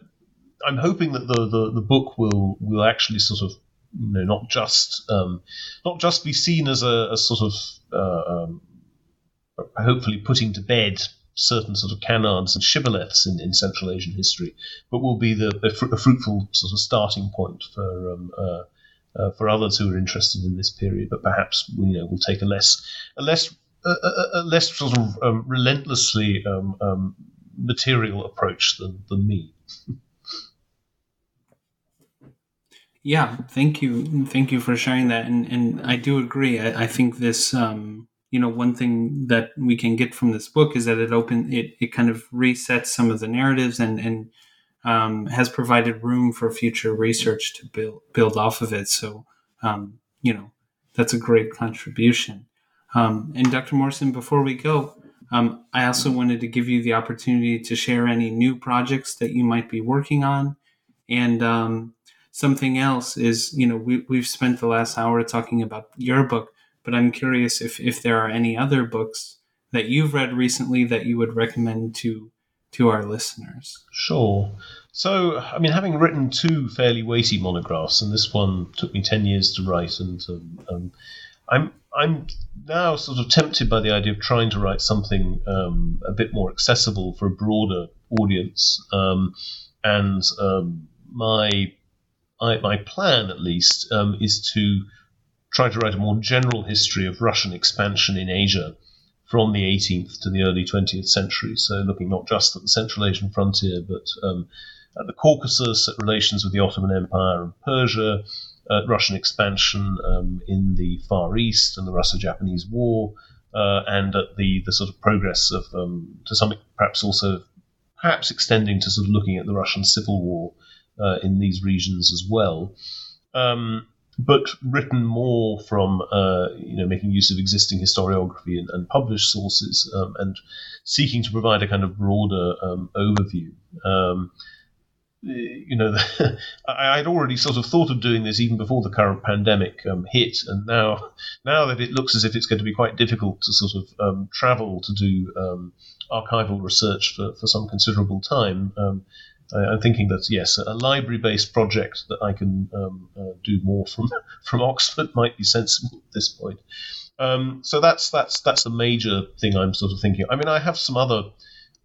S2: I'm hoping that the, the, the book will will actually sort of you know not just um, not just be seen as a, a sort of uh, um, hopefully putting to bed certain sort of canards and shibboleths in, in Central Asian history, but will be the a, fr- a fruitful sort of starting point for um, uh, uh, for others who are interested in this period, but perhaps you know will take a less a less a, a, a less sort of um, relentlessly um, um, material approach than, than me.
S1: yeah, thank you, thank you for sharing that, and and I do agree. I, I think this, um, you know, one thing that we can get from this book is that it open it it kind of resets some of the narratives and and um, has provided room for future research to build build off of it. So, um, you know, that's a great contribution. Um, and Dr. Morrison, before we go, um, I also wanted to give you the opportunity to share any new projects that you might be working on. And um, something else is, you know, we, we've spent the last hour talking about your book, but I'm curious if, if there are any other books that you've read recently that you would recommend to to our listeners?
S2: Sure. So, I mean, having written two fairly weighty monographs, and this one took me ten years to write, and um, um, I'm I'm now sort of tempted by the idea of trying to write something um, a bit more accessible for a broader audience, um, and um, my I, my plan, at least, um, is to try to write a more general history of Russian expansion in Asia from the 18th to the early 20th century. So, looking not just at the Central Asian frontier, but um, at the Caucasus, at relations with the Ottoman Empire and Persia, uh, Russian expansion um, in the Far East and the Russo-Japanese War, uh, and at the the sort of progress of um, to some perhaps also perhaps extending to sort of looking at the Russian Civil War uh, in these regions as well. Um, but written more from uh, you know making use of existing historiography and, and published sources um, and seeking to provide a kind of broader um, overview. Um, you know, I had already sort of thought of doing this even before the current pandemic um, hit, and now, now that it looks as if it's going to be quite difficult to sort of um, travel to do um, archival research for, for some considerable time, I, am thinking that yes, a library-based project that I can um, uh, do more from from Oxford might be sensible at this point. Um, so that's that's that's the major thing I'm sort of thinking. I mean, I have some other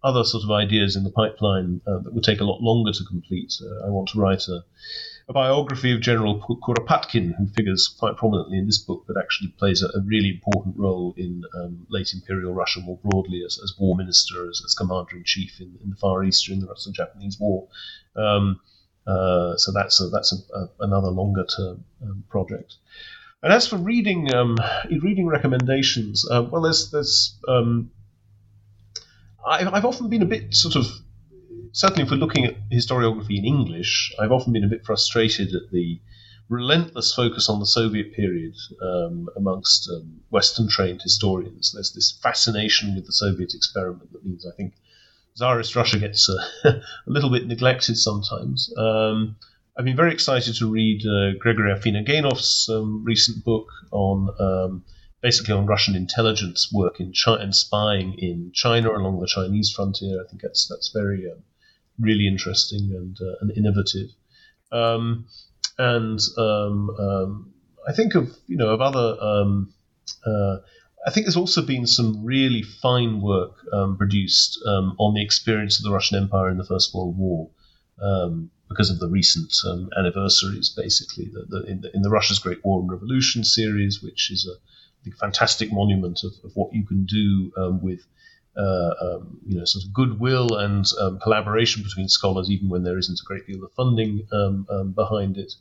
S2: other sort of ideas in the pipeline uh, that would take a lot longer to complete. Uh, I want to write a, a, biography of General Kuropatkin, who figures quite prominently in this book, but actually plays a, a really important role in um, late imperial Russia more broadly as, as war minister, as, as commander in chief in, in, the Far East during the Russo-Japanese War. Um, uh, so that's a, that's a, another longer term um, project. And as for reading um, reading recommendations, uh, well, there's there's um, I've often been a bit sort of certainly if we're looking at historiography in English, I've often been a bit frustrated at the relentless focus on the Soviet period um, amongst um, Western trained historians. There's this fascination with the Soviet experiment that means I think Tsarist Russia gets a little bit neglected sometimes. Um, I've been very excited to read uh, Gregory Afinogenov's um, recent book on um, basically on Russian intelligence work in China and spying in China along the Chinese frontier. I think that's that's very um, really interesting and uh, and innovative. Um, and um, um I think of you know of other. Um, uh, I think there's also been some really fine work um, produced on the experience of the Russian Empire in the First World War. because of the recent anniversaries, basically, the, the, in, the, in the Russia's Great War and Revolution series, which is a fantastic monument of, of what you can do um, with um, you know sort of goodwill and um, collaboration between scholars, even when there isn't a great deal of funding um, um, behind it.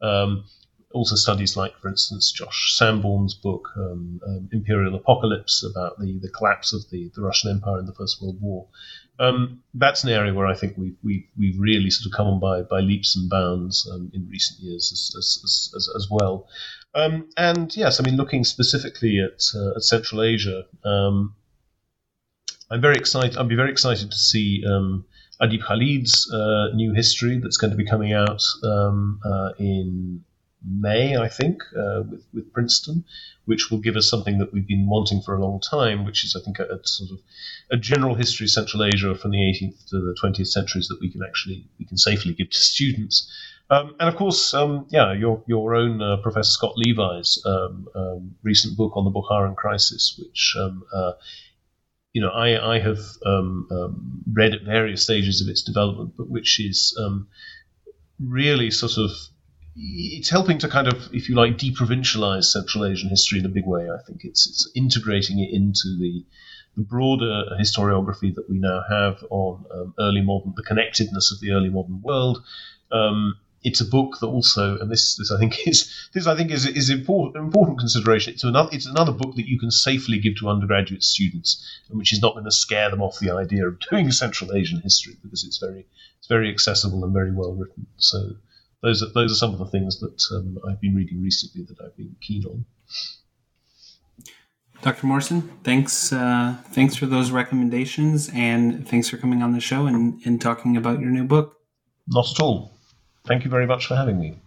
S2: Um, also, studies like, for instance, Josh Sanborn's book "Imperial Apocalypse" about the, the collapse of the, the Russian Empire in the First World War. that's an area where I think we've, we've, we've really sort of come on by, by leaps and bounds in recent years as, as, as, as well. Um, and yes, I mean, looking specifically at, uh, at Central Asia, um, I'm very excited. I'll be very excited to see um, Adeeb Khalid's uh, new history that's going to be coming out um, uh, in May, I think, uh, with, with Princeton, which will give us something that we've been wanting for a long time, which is, I think, a, a sort of a general history of Central Asia from the 18th to the 20th centuries that we can actually we can safely give to students. Um, and of course, um, yeah, your your own uh, Professor Scott Levi's um, um recent book on the Bukharan crisis, which um, uh, you know I I have um, read at various stages of its development, but which is really sort of it's helping to kind of, if you like, deprovincialize Central Asian history in a big way. I think it's it's integrating it into the the broader historiography that we now have on early modern, the connectedness of the early modern world. Um, it's a book that also, and this, this I think is this I think is is important important consideration. It's another it's another book that you can safely give to undergraduate students, and which is not going to scare them off the idea of doing Central Asian history because it's very it's very accessible and very well written. So those are those are some of the things that um, I've been reading recently that I've been keen on.
S1: Dr. Morrison, thanks uh, thanks for those recommendations and thanks for coming on the show and, and talking about your new book.
S2: Not at all. Thank you very much for having me.